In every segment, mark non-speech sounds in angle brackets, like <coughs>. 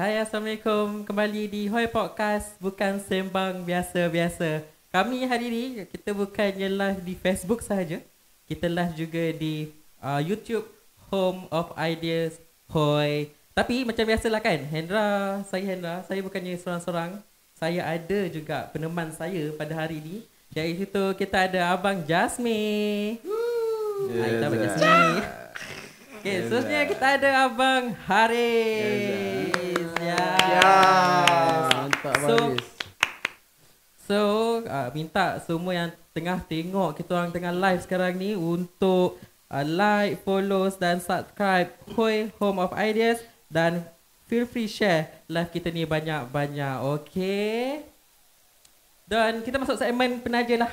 Hai Assalamualaikum. Kembali di Hoi Podcast. Bukan sembang biasa-biasa. Kami hari ini Kita bukannya live di Facebook sahaja. Kita live juga di uh, YouTube Home of Ideas Hoi. Tapi macam biasalah kan Hendra Saya Hendra Saya bukannya seorang-seorang. Saya ada juga peneman saya pada hari ini. Iaitu kita ada Abang Jasmine. Hai, Abang Jasmine. <laughs> Okay, seterusnya kita ada Abang Haris. Ya. Yes. Mantap So, Baris. So, uh, minta semua yang tengah tengok kita orang tengah live sekarang ni untuk uh, like, follow dan subscribe Hoi Home of Ideas dan feel free share live kita ni banyak-banyak. Okay? Dan kita masuk segmen penaja lah.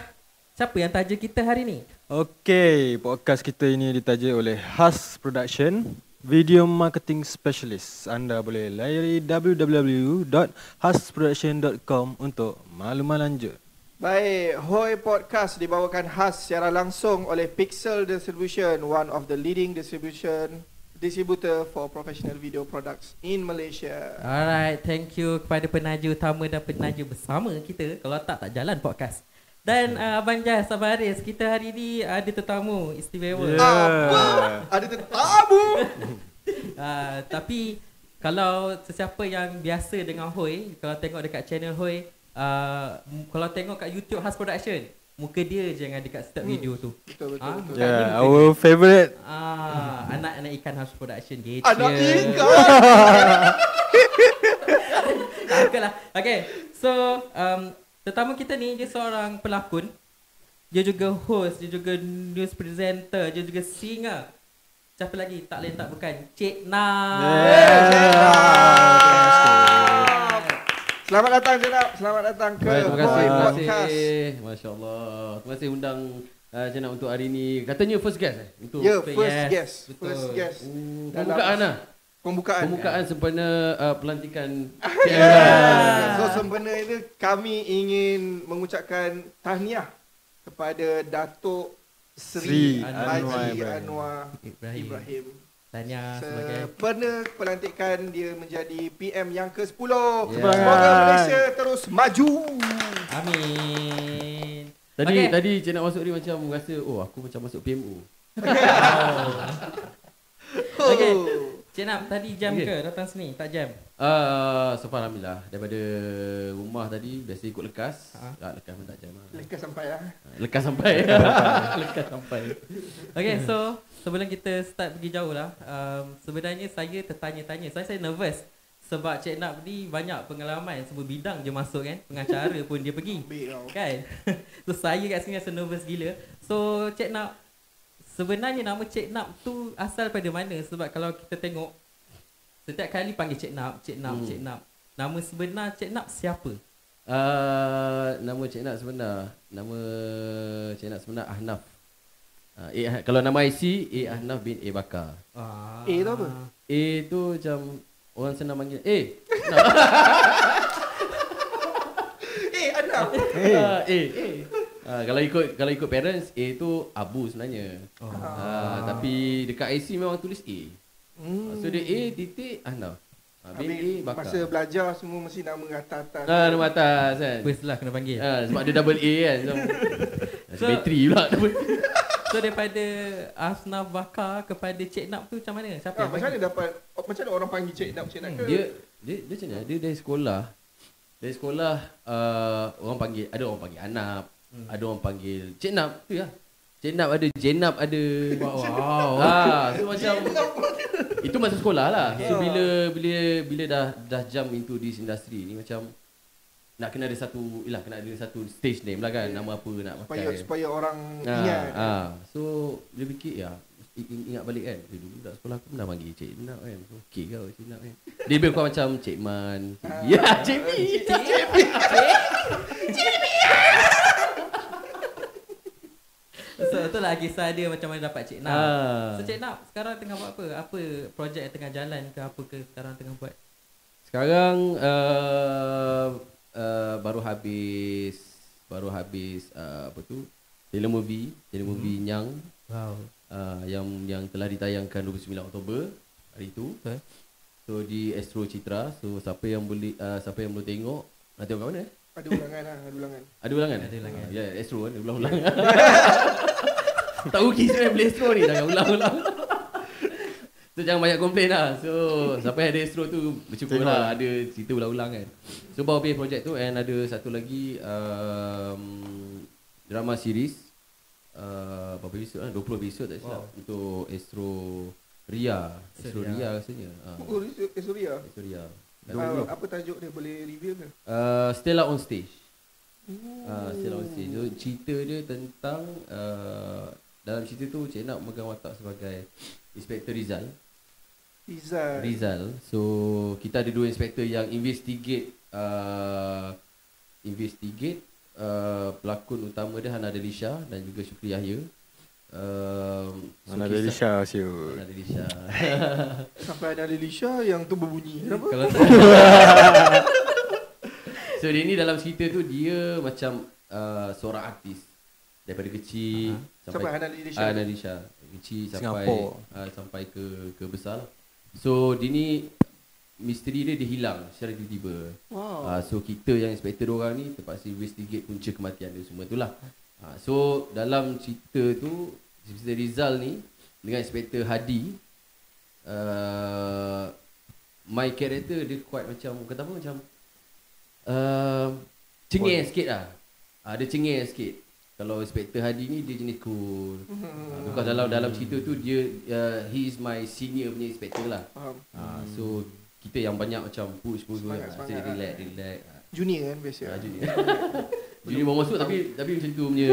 Siapa yang taja kita hari ni? Okey, podcast kita ini ditaja oleh Has Production, Video Marketing Specialist. Anda boleh layari www.hasproduction.com untuk makluman lanjut. Baik, Hoi Podcast dibawakan khas secara langsung oleh Pixel Distribution, one of the leading distribution distributor for professional video products in Malaysia. Alright, thank you kepada penaja utama dan penaja bersama kita. Kalau tak, tak jalan podcast. Dan uh, Abang Jas, Abang Haris, kita hari ni ada tetamu istimewa. Yeah. Apa? Ada tetamu. <laughs> Uh, tapi kalau sesiapa yang biasa dengan Hoi, kalau tengok dekat channel Hoi, uh, m- kalau tengok kat YouTube Has Production, muka dia je yang ada kat setiap Hmm. video tu. Betul betul Ah, betul. ni Yeah, our favorite. Ah, anak-anak ikan Has Production gitu. Anak ikan. <laughs> Okay lah. Okay. So, um, tetamu kita ni dia seorang pelakon. Dia juga host, dia juga news presenter, dia juga singer. Siapa lagi? Tak lain tak bukan. Cik Nam. Selamat datang Jenab. Selamat datang ke Baik, terima kasih, terima kasih. Masya Allah. Terima kasih undang uh, Jenab untuk hari ini. Katanya first guest eh? Untuk Ya, Betul, first yes. guest. Betul. First guest. Oh, Dalam- pembukaan lah. Pembukaan. Pembukaan sempena uh, pelantikan Ya. So sempena ini kami ingin mengucapkan tahniah kepada Datuk Sri Sri, Anwar Haji Ibrahim. Anwar Ibrahim. Ibrahim. Tanya sebagai Sempena pelantikan dia menjadi PM yang ke-10. Ya. Semoga Malaysia terus maju. Amin. Tadi Okay. tadi Cik nak masuk ni macam rasa oh aku macam masuk PMO. <laughs> Okay. Cik Nam, tadi jam Okay. ke datang sini? Tak jam? Uh, so far Alhamdulillah Daripada rumah tadi Biasa ikut lekas Ha? ah, Lekas pun tak jam lah. Lekas sampai lah. Lekas sampai <laughs> <laughs> Lekas sampai Okay, so sebelum kita start pergi jauh lah, um, sebenarnya saya tertanya-tanya. Saya saya nervous sebab Cik Nap ni banyak pengalaman semua bidang je masuk kan. Pengacara pun dia pergi. Kan? <laughs> so saya kat sini rasa nervous gila. So Cik Nap, sebenarnya nama Cik Nap tu asal pada mana? Sebab kalau kita tengok, setiap kali panggil Cik Nap, Cik Nap, Hmm. Cik Nap. Nama sebenar Cik Nap siapa? uh, Nama Cik Nak sebenar Nama Cik Nak sebenar Ahnaf uh, A, Kalau nama IC A Ahnaf bin A Bakar Ah. A tu apa? A tu macam Orang senang panggil A Eh, Anam. uh, <laughs> A <laughs> Uh, kalau ikut kalau ikut parents A tu Abu sebenarnya. Oh. Uh, tapi dekat IC memang tulis A. Hmm. So dia A titik Ahnaf. Uh, bin A Habis Bakar. masa belajar semua mesti nama atas-atas. Ah, nama atas kan. First lah kena panggil. Ah, sebab dia double A kan. So, <laughs> So- so, bateri pula. double. So daripada Asnaf Bakar kepada Cik Nap tu macam mana? Siapa Ah, macam mana dapat macam mana orang panggil Cik Nak Cik Nak ke? dia dia dia macam mana? Dia dari sekolah. Dari sekolah uh, orang panggil ada orang panggil Anap, hmm. ada orang panggil Cik Nap tu ya. Cik Nap ada, Jenap ada. Wow. wow. Ah, so macam itu masa sekolah lah. So bila bila bila dah dah jump into this industry ni macam nak kena ada satu ialah kena ada satu stage name lah kan nama apa nak supaya pakai. supaya orang Ah, ingat. ah. So dia fikir ya ingat balik kan dia dulu dak sekolah aku pernah panggil Cik Nak kan so, Okey kau Cik Nak kan Dia lebih kurang macam Cik Man Cik Ah. Ya Cik Mi Tu lah kisah dia macam mana dapat Cik Nap. Ah. So Cik Nap sekarang tengah buat apa? Apa projek yang tengah jalan ke apa ke sekarang tengah buat? Sekarang uh, uh, Baru habis Baru habis uh, Apa tu Telemovie Telemovie Hmm. Nyang Wow. uh, Yang yang telah ditayangkan 29 Oktober Hari itu Betul. So di Astro Citra. So siapa yang boleh uh, siapa yang boleh tengok nak tengok kat mana? eh? Ada ulangan lah, ada ulangan. Ada ulangan? Ada ulangan. Ah, ya, Astro kan, ada ulang-ulang. <laughs> tak rugi sebenarnya beli Astro ni, jangan ulang-ulang. so jangan banyak komplain lah. So <laughs> siapa yang ada Astro tu bersyukur Tengok. lah ada cerita ulang-ulang kan. So bawa pergi projek tu and ada satu lagi um, drama series. Uh, berapa episod lah? 20 episod tak silap. Wow. Untuk Astro Ria. Astro Ria. Ria rasanya. Uh, Oh, sorry lah. Astro Ria. Uh, apa tajuk dia boleh reveal ke? Uh, Stella on stage. Uh, Stella on stage. So, cerita dia tentang uh, dalam cerita tu Cik Nak megang watak sebagai Inspektor Rizal. Izzat. Rizal. So kita ada dua inspektor yang investigate uh, investigate uh, pelakon utama dia Hana Delisha dan juga Syukri Yahya. Um, Mana ada Lisha siut. Hana Delisha. <laughs> Sampai ada Lilisha yang tu berbunyi. Kenapa? Kalau <laughs> so dia ni dalam cerita tu dia macam uh, seorang artis daripada kecil uh-huh. Sampai Hana Lilisha. Ah, Narisha. Kecil sampai uh, sampai ke ke besar. So dia ni misteri dia dia hilang secara tiba-tiba. Wow. Uh, so kita yang inspektor orang ni terpaksa investigate punca kematian dia semua itulah. Uh, so dalam cerita tu Inspektor Rizal ni dengan Inspektor Hadi uh, my character dia quite macam kata apa macam uh, cengeng sikit lah. Uh, dia cengeng sikit. Kalau Inspektor Hadi ni dia jenis cool. Uh, because dalam dalam cerita tu dia uh, he is my senior punya inspector lah. Faham. Uh, so kita yang banyak macam push push Semangat, push, semangat relax lah. relax. Junior kan biasa. Ah, junior. <laughs> junior baru masuk tapi tapi macam tu punya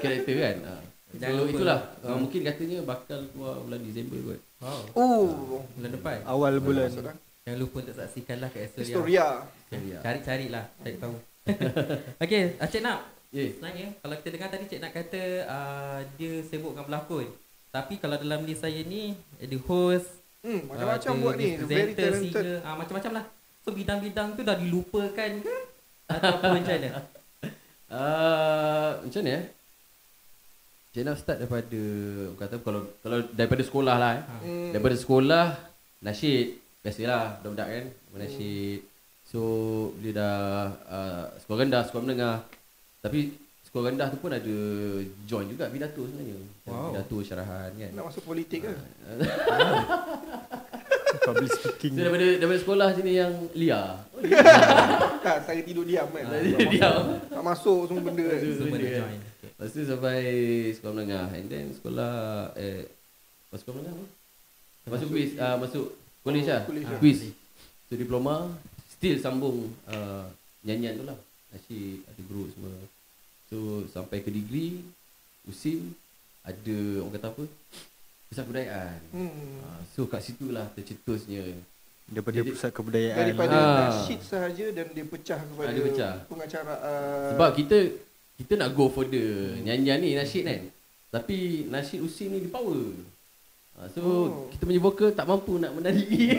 karakter kan. Ah. Jangan So lupa. itulah uh, mungkin katanya bakal keluar bulan Disember kot. Wow. Oh. Bulan depan. Awal bulan. Jangan lupa untuk saksikan lah kat Astoria. Historia. Historia. Cari-cari lah, cari tahu. <laughs> okay, uh, Cik Nak. Yeah. Sebenarnya kalau kita dengar tadi Cik Nak kata uh, dia sibuk dengan berlakon. Tapi kalau dalam list saya ni ada host, Hmm, macam-macam ada buat ni. Very talented. singer, ah macam-macam lah. So bidang-bidang tu dah dilupakan ke? Ataupun macam mana? Uh, <laughs> macam ni eh? Cik nak start daripada kata kalau kalau daripada sekolah lah eh. Hmm. Daripada sekolah nasyid biasalah budak-budak kan nasyid. So bila dah uh, sekolah rendah, sekolah menengah. Tapi sekolah rendah tu pun ada join juga pidato sebenarnya. Wow. Pidato syarahan kan. Nak masuk politik ke? <laughs> Public speaking. So daripada daripada sekolah sini yang liar. <laughs> tak, saya tidur diam kan. Ah, diam. Tak masuk semua benda kan. Semua benda kan. join. Lepas tu sampai sekolah menengah and then sekolah eh lepas sekolah menengah apa? Masuk quiz uh, masuk college Oh, lah. college. Quiz. So diploma still sambung uh, nyanyian tu lah. Asyik ada group semua. So sampai ke degree USIM ada orang kata apa? Pusat kebudayaan. Hmm. Uh, so kat situ lah tercetusnya. Daripada Jadi- pusat kebudayaan. Daripada Ah. nasyid sahaja dan dia pecah kepada Ah, dia pecah. pengacara uh, Sebab kita kita nak go for the nyanyian ni nasyid kan. Tapi nasyid usin ni di power. Ha, so Oh. kita punya vokal tak mampu nak menari.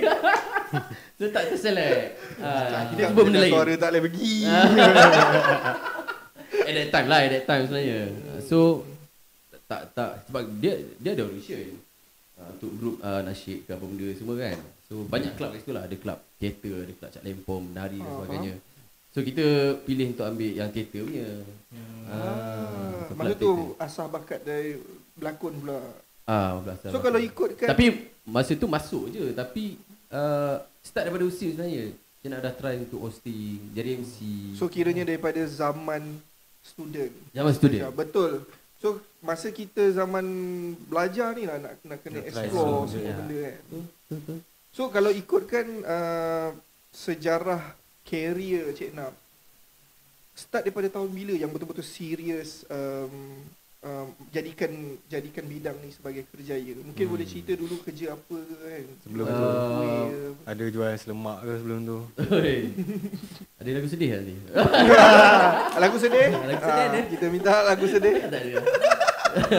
<laughs> so tak terselect. Ha, kita cuba benda lain. Suara tak boleh pergi. <laughs> at that time lah, at that time sebenarnya. So tak tak sebab dia dia ada audition. Ha, untuk grup uh, nasyid ke apa benda semua kan. So banyak club kat situ lah. Ada club teater, ada club cat lempom, menari dan Ah, sebagainya. So kita pilih untuk ambil yang teater punya. Ah, so masa club tu asah bakat dari berlakon pula. Ah, belas So kalau ikutkan Tapi masa tu masuk je Tapi uh, Start daripada usia sebenarnya Dia nak dah try untuk hosting Jadi MC so kiranya daripada zaman student. Zaman student Ya, betul. So masa kita zaman belajar ni lah nak nak kena try explore semua, semua ya. benda kan. So kalau ikutkan uh, sejarah career Cik Nam start daripada tahun bila yang betul-betul serius um, um, jadikan jadikan bidang ni sebagai kerjaya. Mungkin Hmm. boleh cerita dulu kerja apa ke kan. Sebelum Jual tu. kuih. Ada jual selemak ke sebelum tu? Oi. Ada lagu sedih nanti <laughs> lagu sedih? Lagu sedih ada. Kita minta lagu sedih. <laughs> Tak ada <laughs>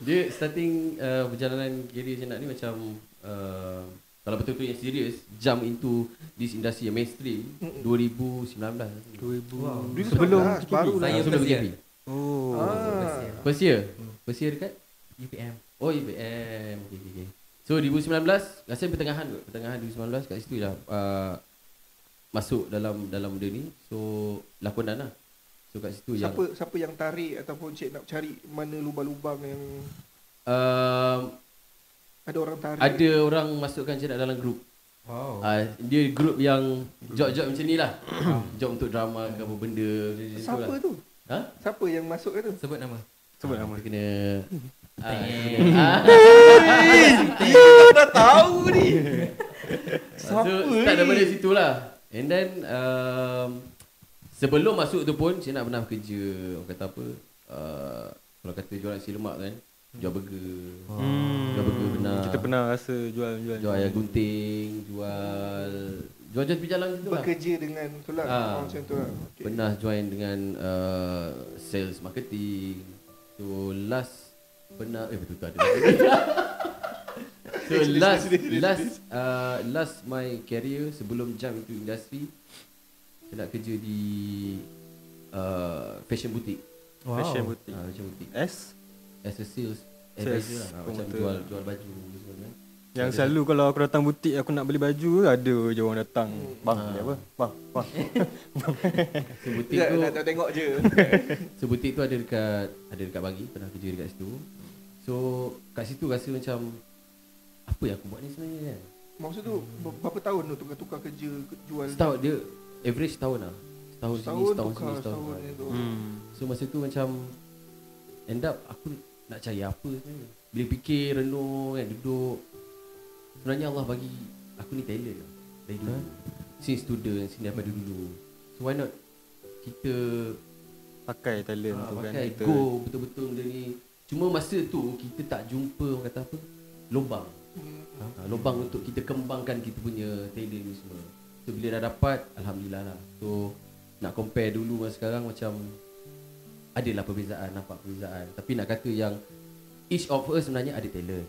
Dia starting uh, Perjalanan career macam nak ni Macam uh, Kalau betul-betul yang serius Jump into This industry yang mainstream Mm-mm. 2019 2000. Wow. Sebelum 2019, PKP. baru lah. Saya Sebelum. PKP Oh. Ah. First year First year dekat UPM. Oh UPM okay, okay, okay. So 2019 rasa pertengahan kot. Pertengahan 2019 kat situ dah uh, masuk dalam dalam benda ni. So lakonan lah. So kat situ yang Siapa siapa yang tarik ataupun cik nak cari mana lubang-lubang yang uh, ada orang tarik. ada orang masukkan je dalam grup. Wow. Uh, dia grup yang job-job macam ni lah. <coughs> job untuk drama ke apa benda Siapa lah. tu? Ha? Siapa yang masuk ke tu? Sebut nama. Sebut Ah, nama. kita kena ah, kita <laughs> dah tahu ni. <laughs> So start daripada situ lah And then um, Sebelum masuk tu pun Saya nak pernah kerja Orang kata apa uh, Kalau kata jual nasi lemak kan Jual burger Hmm. Jual burger pernah Kita pernah rasa jual jual. Jual ayam gunting Jual Jual-jual tepi jalan macam tu lah Bekerja dengan tu lah. Ah. Oh, macam tu lah. Okay. Pernah join dengan uh, Sales marketing So last Pernah Eh betul tu ada <laughs> So last <laughs> Last uh, Last my career Sebelum jump into industry Saya nak kerja di uh, Fashion boutique Wow. Fashion boutique. uh, Fashion boutique S As a sales Sales Advisor lah Macam jual Jual baju semua kan Yang selalu kalau aku datang butik aku nak beli baju ada je orang datang. Bang, ni apa? Bang, bang. <laughs> So Tidak, tu nak tengok je. <laughs> So butik tu ada dekat Ada dekat Bagi Pernah kerja dekat situ So kat situ rasa macam Apa yang aku buat ni sebenarnya kan Maksud tu ber- berapa tahun tu tukar-tukar kerja ke- jual Setahun dia Average setahun lah Setahun, sini setahun Setahun tukar sini Setahun setahun tu. Hmm. So masa tu macam End up aku nak cari apa sebenarnya Bila fikir renung kan Duduk Sebenarnya Allah bagi Aku ni talent lah Dari dulu Since student Since daripada dulu So why not Kita Pakai talent Ah, tu kan pakai kita. go betul-betul benda ni. Cuma masa tu kita tak jumpa orang kata apa? Lubang. Hmm. Ha, lubang untuk kita kembangkan kita punya talent ni semua. So bila dah dapat alhamdulillah lah. So nak compare dulu dengan sekarang macam adalah perbezaan, nampak perbezaan. Tapi nak kata yang each of us sebenarnya ada talent.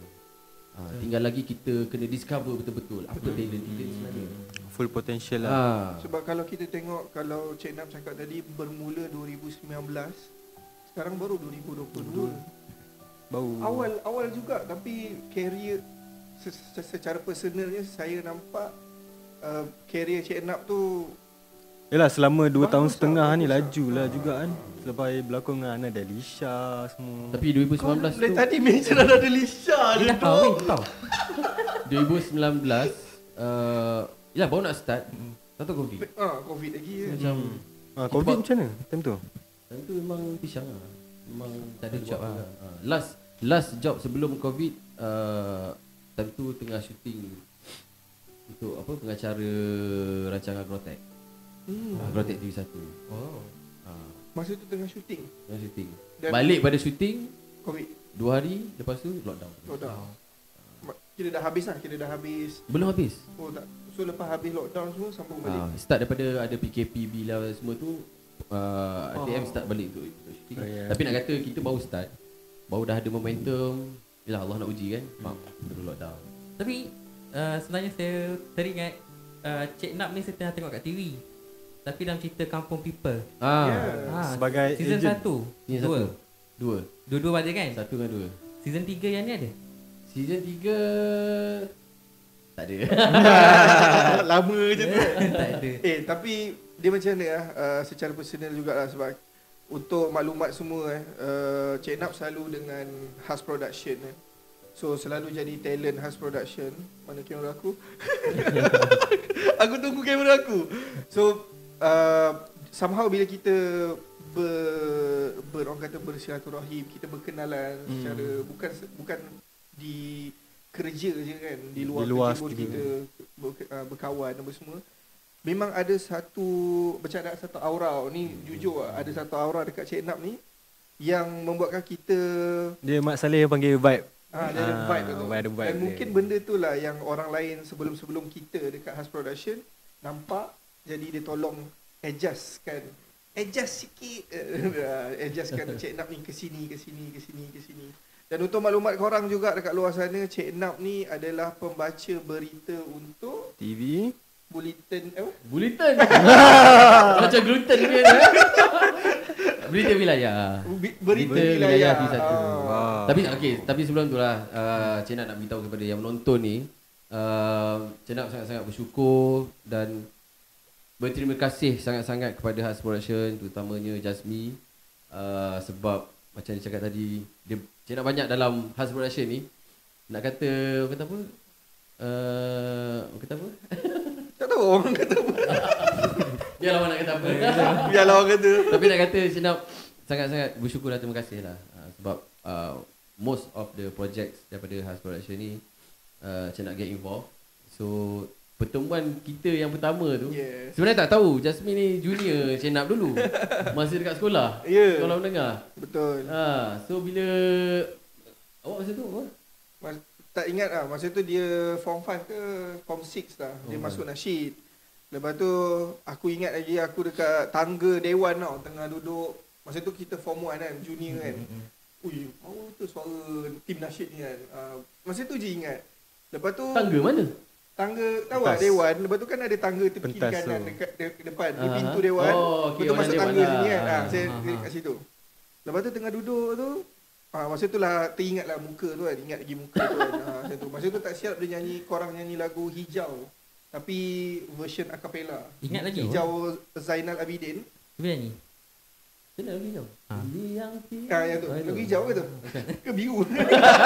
Ha, tinggal lagi kita kena discover betul-betul apa talent kita ni sebenarnya. Full potential lah. Ha. Sebab kalau kita tengok kalau Cik Nam cakap tadi bermula 2019 sekarang baru 2022. Bau. Awal awal juga tapi career se- se- secara personalnya saya nampak uh, career Cik Nap tu Yalah selama 2 Bagus tahun setengah ni laju lah. juga kan. Selepas berlakon dengan Ana Delisha semua. Tapi 2019 Dari tu tadi mention ada Delisha Ni je dah tahu tahu. 2019 uh, Yalah baru nak start Tak tahu COVID Ah, Covid lagi ya. Macam Ah, Covid macam mana time tu? Time tu memang pisang lah Memang tak ada job lah. lah. Ah, Last last job sebelum COVID uh, Time tu tengah shooting Untuk apa pengacara rancangan Agrotech Hmm. hmm. Agrotech TV1 Oh. ah, Masa tu tengah syuting Tengah shooting Dan- Balik pada shooting Covid Dua hari Lepas tu lockdown lockdown. Ma- Kira dah habis lah, kira dah habis. Belum habis Oh tak. So lepas habis lockdown semua sambung balik. Ah, start daripada ada PKP bila semua tu uh, ATM start balik shooting. Oh, yeah. Tapi nak kata kita baru start, baru dah ada momentum. Yalah Allah nak uji kan. Bang, terus lockdown. Tapi uh, sebenarnya saya teringat uh, Cik Nap ni saya tengah tengok kat TV. Tapi dalam cerita Kampung People. Ah, Yeah. Ha, Sebagai season agent. 1. Season Dua. satu. Dua. Dua-dua ada kan? Satu dengan dua. Season 3 yang ni ada? Season tiga tak ada. <laughs> Lama je tu. <laughs> tak ada. Eh tapi dia macam mana ah uh, secara personal jugalah sebab untuk maklumat semua eh uh, Cik Nap selalu dengan Has Production eh. So selalu jadi talent Has Production. Mana kamera aku? <laughs> aku tunggu kamera aku. So uh, somehow bila kita ber, ber orang kata bersilaturahim, kita berkenalan hmm. secara bukan bukan di kerja je kan, di luar, Di luar kerja kita ber, uh, berkawan apa semua. Memang ada satu macam ada satu aura ni jujur lah, ada satu aura dekat Cik Nap ni yang membuatkan kita Dia Mak Saleh panggil vibe. Ah, dia ada Ah, vibe tu. ada vibe Dan dia. mungkin benda tu lah yang orang lain sebelum-sebelum kita dekat Has Production nampak jadi dia tolong adjustkan adjust sikit Ah, <laughs> adjustkan Cik Nap ni ke sini ke sini ke sini ke sini. Dan untuk maklumat korang juga dekat luar sana Cik Nap ni adalah pembaca berita untuk TV. bulletin apa? Bulletin. <laughs> Macam gluten dia tu. eh. Berita wilayah. Berita Berita wilayah. wilayah T1. Ah. Wow. Tapi okey, tapi sebelum tu lah uh, Cik nak nak beritahu kepada yang menonton ni uh, Cik nak sangat-sangat bersyukur dan berterima kasih sangat-sangat kepada Has Production terutamanya Jasmi uh, sebab macam dia cakap tadi dia Cik nak banyak dalam Has Production ni nak kata kata apa uh, kata apa <laughs> Tak tahu orang kata apa. <laughs> biarlah orang nak kata apa <laughs> Biarlah orang kata. Tapi nak kata Cik Nap sangat-sangat bersyukur dan terima kasih lah uh, sebab uh, most of the projects daripada Has Production ni uh, Cik Nap get involved. So pertemuan kita yang pertama tu Yes. sebenarnya tak tahu Jasmine ni junior Cik Nap dulu <laughs> masa dekat sekolah. Ya. Sekolah menengah. Betul. Ha, so bila awak masa tu apa? Mas, tak ingat lah Masa tu dia form 5 ke form 6 lah Dia Oh, masuk nasyid Lepas tu Aku ingat lagi Aku dekat tangga dewan tau Tengah duduk Masa tu kita form 1 kan Junior kan Ui Power tu suara Tim nasyid ni kan uh, Masa tu je ingat Lepas tu Tangga mana? Tangga Tahu tak dewan Lepas tu kan ada tangga Tepi Pentas kanan tu. Dekat de, depan Di Aha. pintu dewan Oh, orang masuk tangga lah. sini kan ah, Saya dekat ah. situ Lepas tu tengah duduk tu Ah, masa tu lah teringat lah muka tu kan Ingat lagi muka tu kan ah, masa, tu. masa tu tak siap dia nyanyi Korang nyanyi lagu Hijau Tapi version acapella Ingat lagi Hijau Zainal Abidin Cuba nyanyi. Mana lagi kau? Ha. Yang ah, yang tu Oh, Lagu hijau ke tu? <laughs> Ke biru?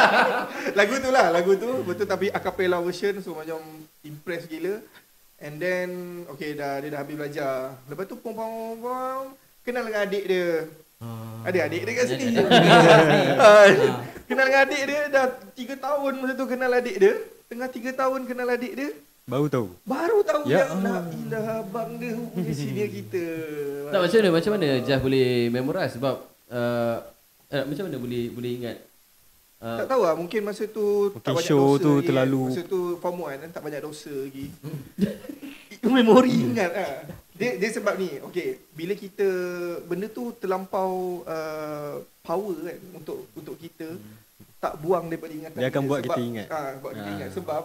<laughs> lagu tu lah Lagu tu Betul tapi acapella version So macam impress gila And then Okay dah dia dah habis belajar Lepas tu pom pom pom Kenal dengan adik dia Ah. Ada adik dia kat sini. Ah. <laughs> Kenal dengan adik dia dah 3 tahun masa tu kenal adik dia. Tengah 3 tahun kenal adik dia. Baru tahu. Baru tahu Ya ya Allah ilah abang dia punya <laughs> senior kita. Tak macam mana macam mana Jeff boleh memorize sebab uh, eh, macam mana boleh boleh ingat uh, Tak tahu lah mungkin masa tu Mungkin tak banyak show dosa tu lagi terlalu- Kan. Masa tu form 1 kan tak banyak dosa lagi. <laughs> Memori ingat lah. Dia, dia sebab ni, okay, bila kita, benda tu terlampau uh, power kan untuk untuk kita, tak buang daripada ingatan Dia akan buat sebab, kita ingat. Ah, buat kita Ah. ingat. Sebab,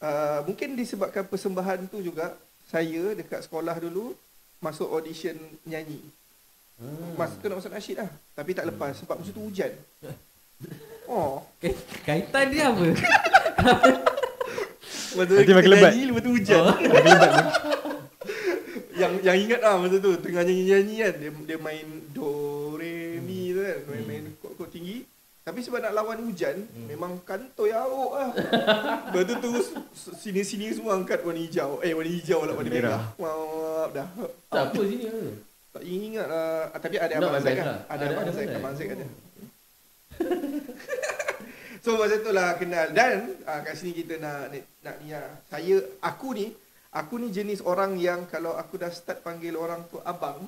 uh, mungkin disebabkan persembahan tu juga, saya dekat sekolah dulu, masuk audition nyanyi. Masa tu nak masuk nasyid lah. Tapi tak lepas sebab masa tu hujan. <laughs> Oh, Kait- Kaitan dia apa? <laughs> masa Nanti makin lebat. nyanyi, lepas tu hujan. <laughs> Makin lebat yang yang ingat lah masa tu tengah nyanyi-nyanyi kan dia dia main do re mi tu kan main main kod-kod tinggi tapi sebab nak lawan hujan memang kantoi awak lah. <laughs> Lepas tu tu sini-sini semua angkat warna hijau. Eh warna hijau lah warna Merah. maaf dah. Tak apa sini ke? tak ingat lah. Ah, tapi ada abang best kan lah. ada Ada- abang mana? abang Zack ada. <laughs> So masa tu lah kenal. Dan uh, kat sini kita nak nak, nak ni lah. Saya aku ni aku ni jenis orang yang kalau aku dah start panggil orang tu abang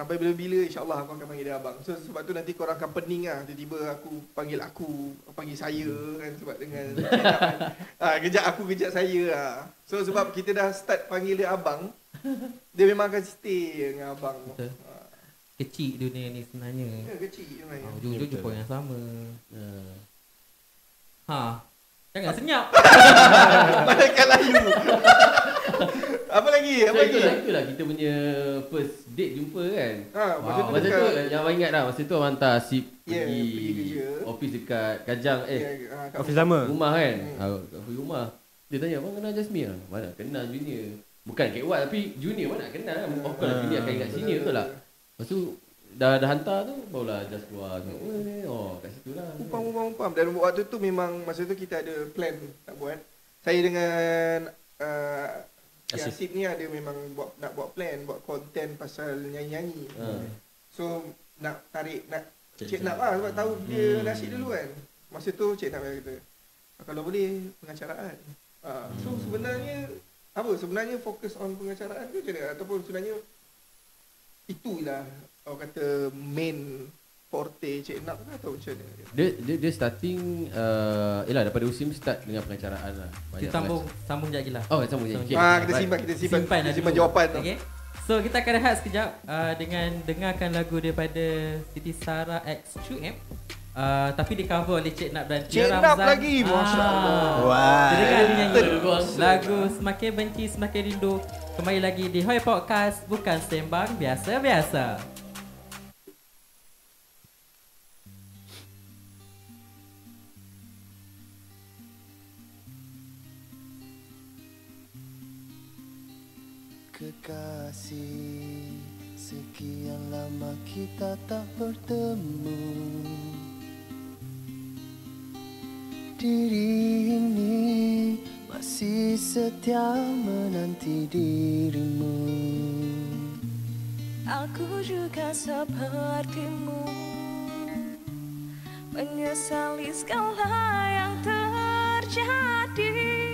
sampai bila-bila insya-Allah aku akan panggil dia abang. So sebab tu nanti korang akan pening lah tiba-tiba aku panggil aku, panggil saya kan sebab dengan <laughs> ah kejap aku kejap saya lah. So sebab kita dah start panggil dia abang dia memang akan stay dengan abang. Betul. Ah, Kecil dunia ni sebenarnya. Ya, kecil sebenarnya. Ah, Ujung-ujung Betul. jumpa yang sama. Uh, Ha. Jangan senyap. <laughs> Malaikat layu. Apa so, lagi? itulah, itulah kita punya first date jumpa kan. Ha, masa Wow, tu masa tu dekat yang abang ingat lah Masa tu abang hantar sip Yeah, pergi, pergi kerja. Office dekat Kajang Eh Ya, ah, kat Office sama. rumah kan Hmm. Pergi rumah Dia tanya abang kenal Jasmine lah Mana kenal junior Bukan KY tapi junior mana nak kenal kan Of course lah Ah. junior akan ingat senior betul lah Lepas tu dah, dah hantar tu Barulah just keluar tu Oh kat situ lah Upam, upam, upam. Dan waktu tu memang masa tu kita ada plan nak buat. Saya dengan uh, Asif. Asif ni ada memang buat nak buat plan, buat konten pasal nyanyi-nyanyi. Ha. So nak tarik nak Cik Cik Nak lah sebab tahu dia Hmm. nasyid dulu kan. Masa tu Cik Nak kata, "Ah, kalau boleh pengacaraan. Uh, so sebenarnya apa sebenarnya fokus on pengacaraan ke macam mana ataupun sebenarnya itulah orang kata main forte Cik Nak ke atau macam mana? dia, dia, dia starting uh, Yelah daripada Usim start dengan pengacaraan lah Kita sambung sambung sekejap lagi lah. Oh sambung je okay. Ah, kita simpan, kita simpan, Simpan kita lah simpan dulu. jawapan tu. Okay. So kita akan rehat sekejap uh, dengan dengarkan lagu daripada Siti Sarah X 2M. Uh, tapi di cover oleh Cik Nap dan Cik Tia Nap Ramzan. lagi, Masya Allah. Wah. Kita dengar dia nyanyi lagu Semakin Benci Semakin Rindu. Kembali lagi di Hoi Podcast bukan sembang biasa-biasa. Kekasih Sekian lama kita tak bertemu. Diri ini masih setia menanti dirimu. Aku juga sepertimu. Menyesali segala yang terjadi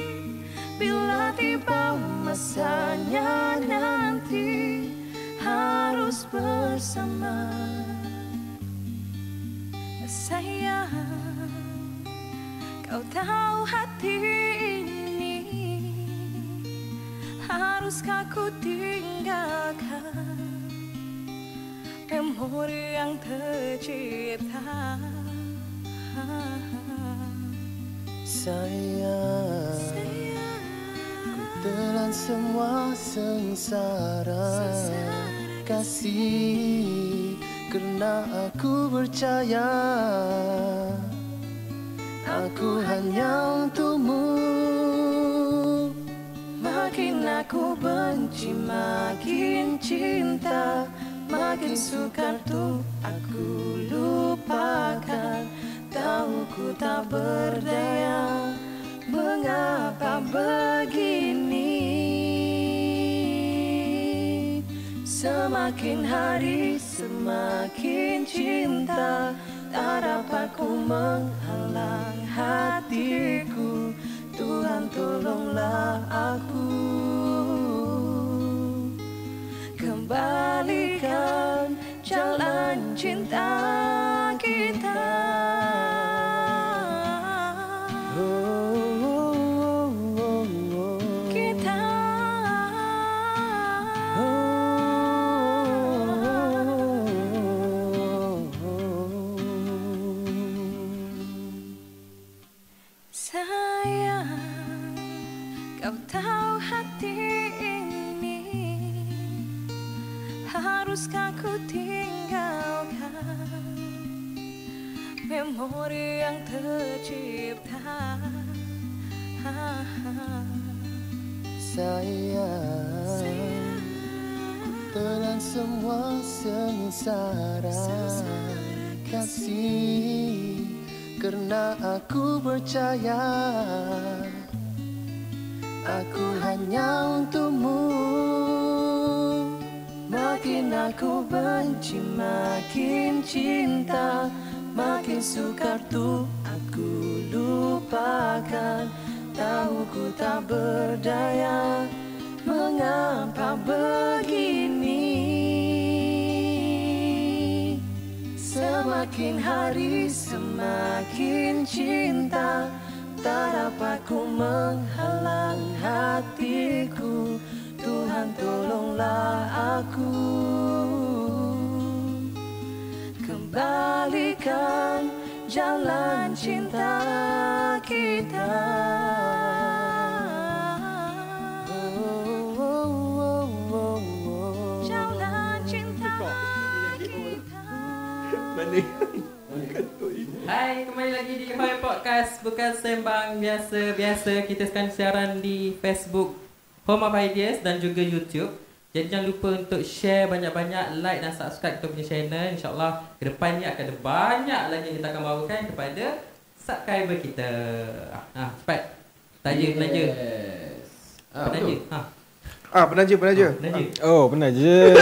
Bila tiba masanya nanti Harus bersama. Sayang Kau tahu hati ini. Haruskah ku tinggalkan Memori yang tercipta? Sayang Sayang Telan semua sengsara. Kasih Kerana aku percaya. Aku hanya untukmu. Makin aku benci makin cinta. Makin sukar tuh aku lupakan. Tahu ku tak berdaya. Mengapa begini Semakin hari semakin cinta. Tak dapat ku menghalang hatiku. Tuhan tolonglah aku. Kembalikan jalan cinta kita Memori yang tercipta Sayang Telan semua sengsara. Kasih Kerana aku percaya Aku hanya untukmu Makin aku benci, makin cinta Makin sukar tuh aku lupakan. Tahu ku tak berdaya Mengapa begini. Semakin hari semakin cinta Tak dapat ku menghalang hatiku. Tuhan tolonglah aku Kembalikan jalan cinta kita. Oh, oh, oh, oh, oh. Jalan cinta kita Hai, kembali lagi di Hoi Podcast. Bukan sembang biasa-biasa. Kita sekarang siaran di Facebook Home of Ideas dan juga YouTube Jadi jangan lupa untuk share banyak-banyak Like dan subscribe kita punya channel InsyaAllah kedepannya akan ada banyak lagi yang kita akan bawakan kepada subscriber kita Ha, cepat Tanya, penaja Yes. Ah, Penaja betul. ha, Ah, penaja, penaja. Penaja Oh, benar je. <laughs>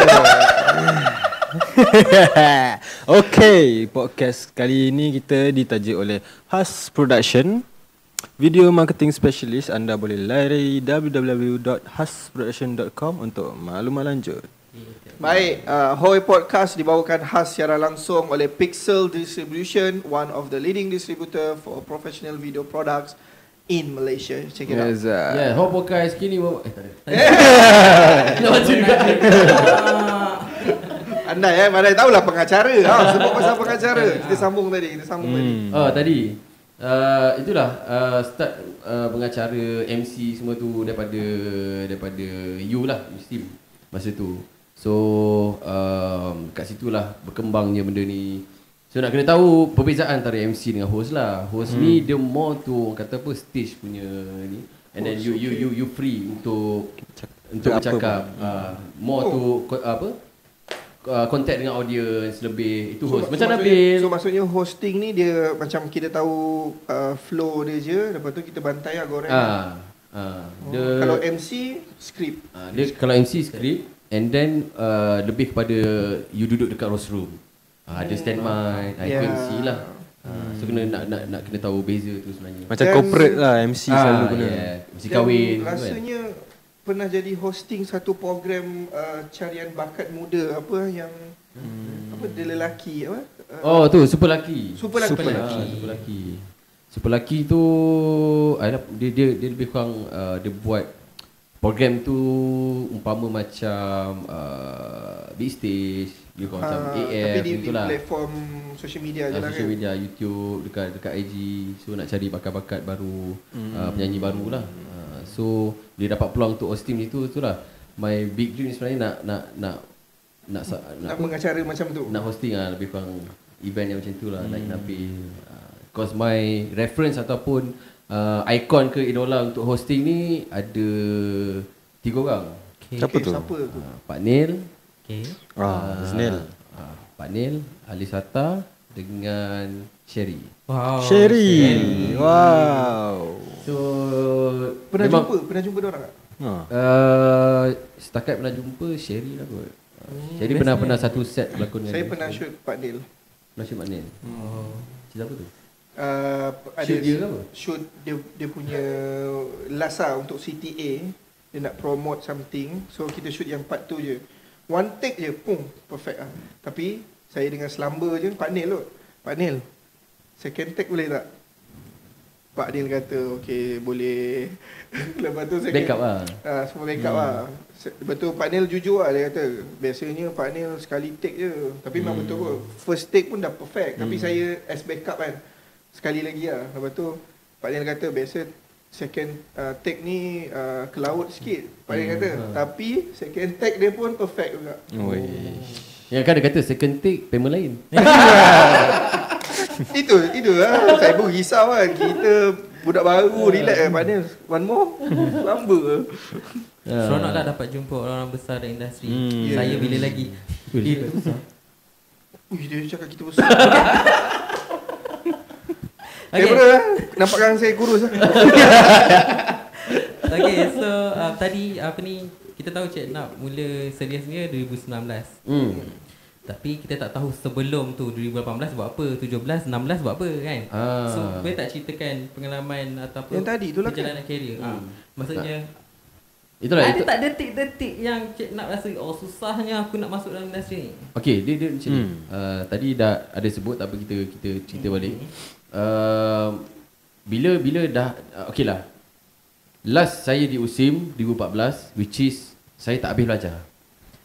okay, podcast kali ini kita ditaja oleh Has Production. Video marketing specialist anda boleh lari www.hasproduction.com untuk maklumat lanjut. Baik, uh, Hoi Podcast dibawakan khas secara langsung oleh Pixel Distribution, one of the leading distributor for professional video products in Malaysia. Check it out. Yes, uh, Yeah, Hot Podcast kini bawa eh tak ada. <laughs> Nak baca juga. <laughs> Anda ya, mana tahulah pengacara. Ha, sebut pasal pengacara. <laughs> Kita sambung tadi, kita sambung tadi. Hmm. Oh tadi uh, itulah uh, start uh, pengacara MC semua tu daripada daripada you lah Muslim masa tu. So um, kat situlah berkembangnya benda ni. So nak kena tahu perbezaan antara MC dengan host lah. Host hmm. ni dia more tu orang kata apa stage punya ni. And then you you you you free untuk untuk bercakap uh, more Oh. co- apa uh, contact dengan audience lebih itu host mak- macam Nabil So maksudnya hosting ni dia macam kita tahu uh, flow dia je lepas tu kita bantai lah goreng. ah ah Oh, dia Kalau MC script. ah, dia kalau MC script and then uh, lebih kepada you duduk dekat rostrum ah, ada stand mic ah, itu Yeah. MC lah ah, so kena nak, nak nak kena tahu beza tu sebenarnya Macam Dan- corporate lah MC selalu guna. yeah. MC Dan kahwin kan. Pernah jadi hosting satu program uh, carian bakat muda apa yang apa dia lelaki apa? Uh, Oh tu super lelaki. Super lelaki. Super lelaki. Ah, super lelaki. Super lelaki tu adalah dia dia dia lebih kurang uh, dia buat program tu umpama macam uh, big stage dia kurang macam Ah, AF tapi di, di gitulah. platform social media je Uh, lah social kan. media YouTube dekat dekat IG so nak cari bakat-bakat baru uh, penyanyi baru lah uh, so dia dapat peluang untuk hosting itu itulah my big dream sebenarnya nak nak nak nak nak, Nak apa? mengacara macam tu. nak hosting lah lebih kurang event yang macam tu lah like Nabil uh, cause my reference ataupun uh, icon ke idola untuk hosting ni ada tiga orang Okay. Siapa tu? Siapa tu? uh, Pak Nil Okay. Ah, Znel. uh, Pak Nil Alisata dengan Sherry Wow. Sherry. Wow. So Pernah memang, jumpa? Pernah jumpa dia orang tak? Ha. uh, setakat pernah jumpa Sherry lah kot uh, Sherry pernah pernah satu set berlakon dengan Saya dia. pernah shoot Pak Nil. pernah shoot Pak Nil Oh. cerita apa tu Uh, ada Shoot dia ke apa? Shoot dia dia punya last lah untuk CTA dia nak promote something so kita shoot yang part tu je one take je pum perfect ah tapi saya dengan slumber je Pak Nil lot Pak Nil second take boleh tak Pak Nil kata okay boleh <laughs> lepas tu second backup lah Ah, semua backup hmm. lah. Lepas tu Pak Nil jujur lah dia kata. Biasanya Pak Nil sekali take je. Tapi memang Hmm. betul kot. First take pun dah perfect. Tapi saya as backup kan. Sekali lagi lah. Lepas tu Pak Nil kata biasa second uh, take ni uh, ke laut sikit. Pak Nil kata. Hmm. Tapi second take dia pun perfect juga. Oi. yang kan dia kata second take payment lain <laughs> <laughs> <laughs> itu itu lah. Saya pun risau kan. Kita budak baru relax kan Nil. One more. <laughs> Lambat. Ah. Seronok lah dapat jumpa orang-orang besar dalam industri. Hmm. Saya Yeah. bila lagi. Ui, Eh, Ui, dia cakap kita besar. <laughs> Okay. Kamera lah. Nampakkan saya kurus lah. Okay, so uh, tadi apa ni kita tahu Cik Nak mula seriusnya 2019. hmm. Tapi kita tak tahu sebelum tu 2018 buat apa, 17, 16 buat apa kan. Ah. So boleh tak ceritakan pengalaman ataupun Yang tadi tu lah kan? perjalanan kerjaya. Ah, Hmm. maksudnya Itulah ada itu. tak detik-detik yang Cik Nak rasa oh susahnya aku nak masuk dalam industri ni. Okey, dia dia macam ni. Hmm. Uh, tadi dah ada sebut tapi kita kita cerita balik. Uh, bila bila dah uh, okey lah. Last saya di USIM 2014 which is saya tak habis belajar.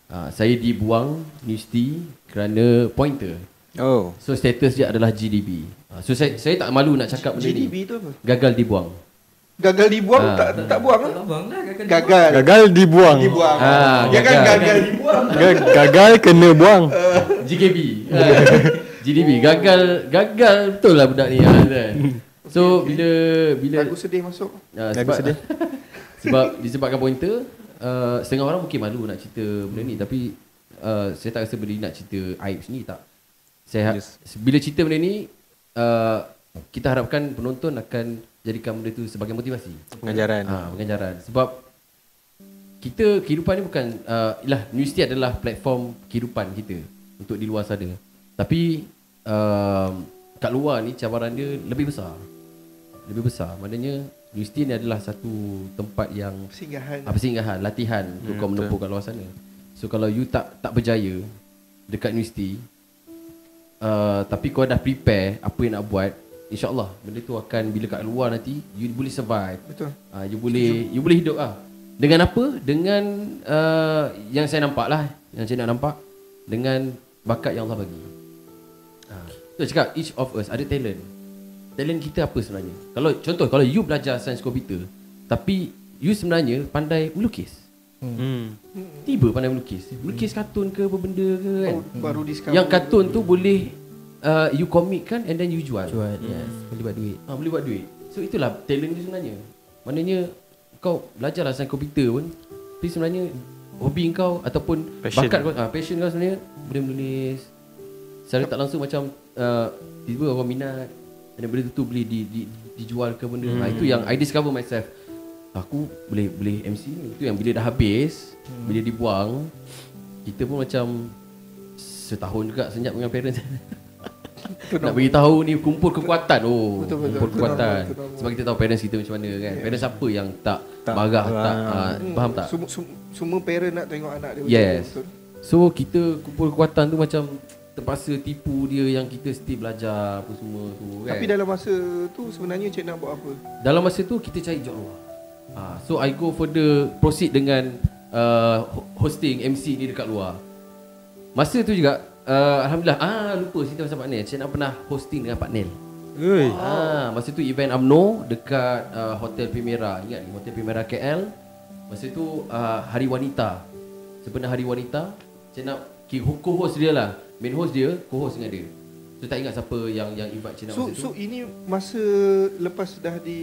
Uh, saya dibuang universiti kerana pointer. Oh. So status dia adalah GDB. Uh, so saya saya tak malu nak cakap benda GDB ni. tu apa? Gagal dibuang. Gagal dibuang Ah. tak tak buang Tak buang lah gagal. Gagal. Gagal dibuang. Dibuang. Ah, Dia kan gagal. gagal dibuang. Ga- Gagal kena buang. <laughs> GKB. Uh, GDB gagal gagal betul lah budak ni ah, kan. So bila bila Lagu sedih masuk. Lagu sebab sedih. <laughs> sebab disebabkan pointer uh, setengah orang mungkin malu nak cerita benda ni tapi uh, saya tak rasa benda ni nak cerita aib sendiri tak. Saya Yes. yes. bila cerita benda ni uh, kita harapkan penonton akan jadikan benda tu sebagai motivasi. Pengajaran. Ah, pengajaran. Sebab kita kehidupan ni bukan uh, ialah universiti adalah platform kehidupan kita untuk di luar sana. Tapi uh, kat luar ni cabaran dia lebih besar. Lebih besar. Maknanya universiti ni adalah satu tempat yang Singgahan. apa singgahan, latihan untuk Hmm, kau menempuh kat luar sana. So kalau you tak tak berjaya dekat universiti uh, tapi kau dah prepare apa yang nak buat, insya-Allah benda tu akan bila kat luar nanti you boleh survive. Betul. Uh, you boleh you boleh hidup ah. Dengan apa? Dengan uh, yang saya nampak lah, yang saya nak nampak dengan bakat yang Allah bagi. Ah, tu cakap each of us ada talent. Talent kita apa sebenarnya? Kalau contoh kalau you belajar sains komputer tapi you sebenarnya pandai melukis. Hmm. Tiba pandai melukis. Melukis kartun ke apa benda ke kan? Oh, baru discover. Yang kartun tu boleh uh, you comic kan and then you jual. Jual, yes. Boleh buat duit. Ha, boleh buat duit. So itulah talent dia sebenarnya. Maknanya kau belajarlah sains komputer pun Tapi sebenarnya hobi kau ataupun Passion. bakat kau, ah, passion kau sebenarnya boleh menulis. Secara tak langsung macam uh, tiba orang minat dan benda tu, boleh di, di, dijual ke benda. Hmm. Ha, itu yang I discover myself. Aku boleh boleh MC ni. Itu yang bila dah habis, hmm. bila dibuang, kita pun macam setahun juga senyap dengan parents. Nak bagi tahu ni kumpul kekuatan. Oh, Betul, betul. kumpul Betul, kekuatan. betul, betul. Sebab kita tahu parents kita macam mana kan. Parents apa yang tak, Tak marah, faham. tak uh, faham tak? Semua, semua, semua parent nak tengok anak dia Yes. betul. So kita kumpul kekuatan tu macam terpaksa tipu dia yang kita still belajar apa semua tu kan. Tapi dalam masa tu sebenarnya Cik nak buat apa? Dalam masa tu kita cari job luar. Ha, so I go further proceed dengan uh, ho- hosting MC ni dekat luar. Masa tu juga uh, alhamdulillah ah lupa cerita pasal Pak Nel. Cik nak pernah hosting dengan Pak Nel. Oi. Ah, masa tu event UMNO dekat uh, Hotel Primera. Ingat ni Hotel Primera KL. Masa tu uh, Hari Wanita. Sebenarnya Hari Wanita, Cik nak ki- co-host dia lah. Main host dia, co-host dengan dia. So tak ingat siapa yang yang invite Cik nak So, masa tu. so ini masa lepas dah di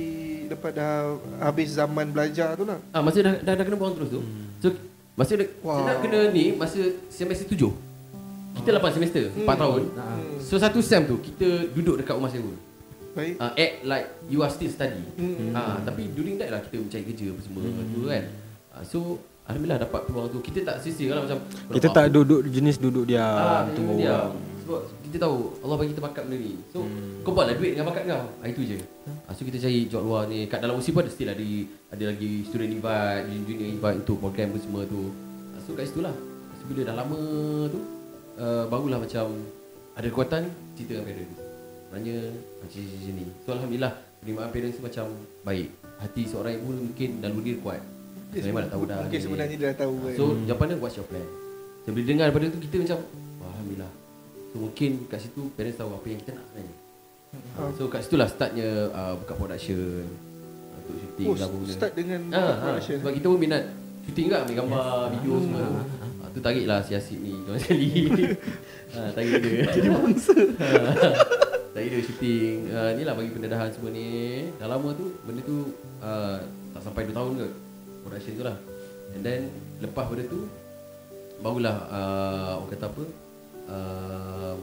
lepas dah habis zaman belajar tu lah. Ah masa dah, dah, dah kena buang terus tu. So masa dah, wow. Nak kena ni masa semester tujuh. Kita lapan semester, empat tahun. So satu sem tu kita duduk dekat rumah sewa. Baik. Uh, act like you are still study. Hmm. Ah tapi during that lah kita mencari kerja apa semua tu kan. Ah, so alhamdulillah dapat peluang tu. Kita tak sia-sia lah macam Kita tak duduk jenis duduk dia Ah, tunggu dia. Sebab kita tahu Allah bagi kita bakat benda ni. So kau buatlah duit dengan bakat kau. Ah, itu je. Ah, so kita cari job luar ni. Kat dalam USI pun ada still ada ada lagi student invite, junior invite untuk program apa semua tu. Ah, so kat situ lah. So, bila dah lama tu uh, barulah macam ada kekuatan cerita dengan parents. Sebenarnya macam macam ni. So alhamdulillah penerimaan parents tu macam baik. Hati seorang ibu mungkin dan dia kuat. So, memang dah tahu dah. Mungkin sebenarnya dia dah tahu kan. So jawapan dia what's your plan? So bila dengar daripada tu kita macam Alhamdulillah. So mungkin kat situ parents tahu apa yang kita nak sebenarnya. Ah. So kat situlah startnya uh, buka production uh, Untuk shooting oh, lah benda. start dengan Ah, ah, production. Sebab kita pun minat shooting juga ambil gambar, video semua. tu Ah, Tu tarik lah si Asyik ni Tuan <laughs> sekali. Ha, Tarik dia. <laughs> Jadi bangsa Tarik dia shooting. Uh, Ni lah bagi pendedahan semua ni. Dah lama tu Benda tu uh, Tak sampai 2 tahun ke Production tu lah And then Lepas pada tu Barulah uh, Orang kata apa uh,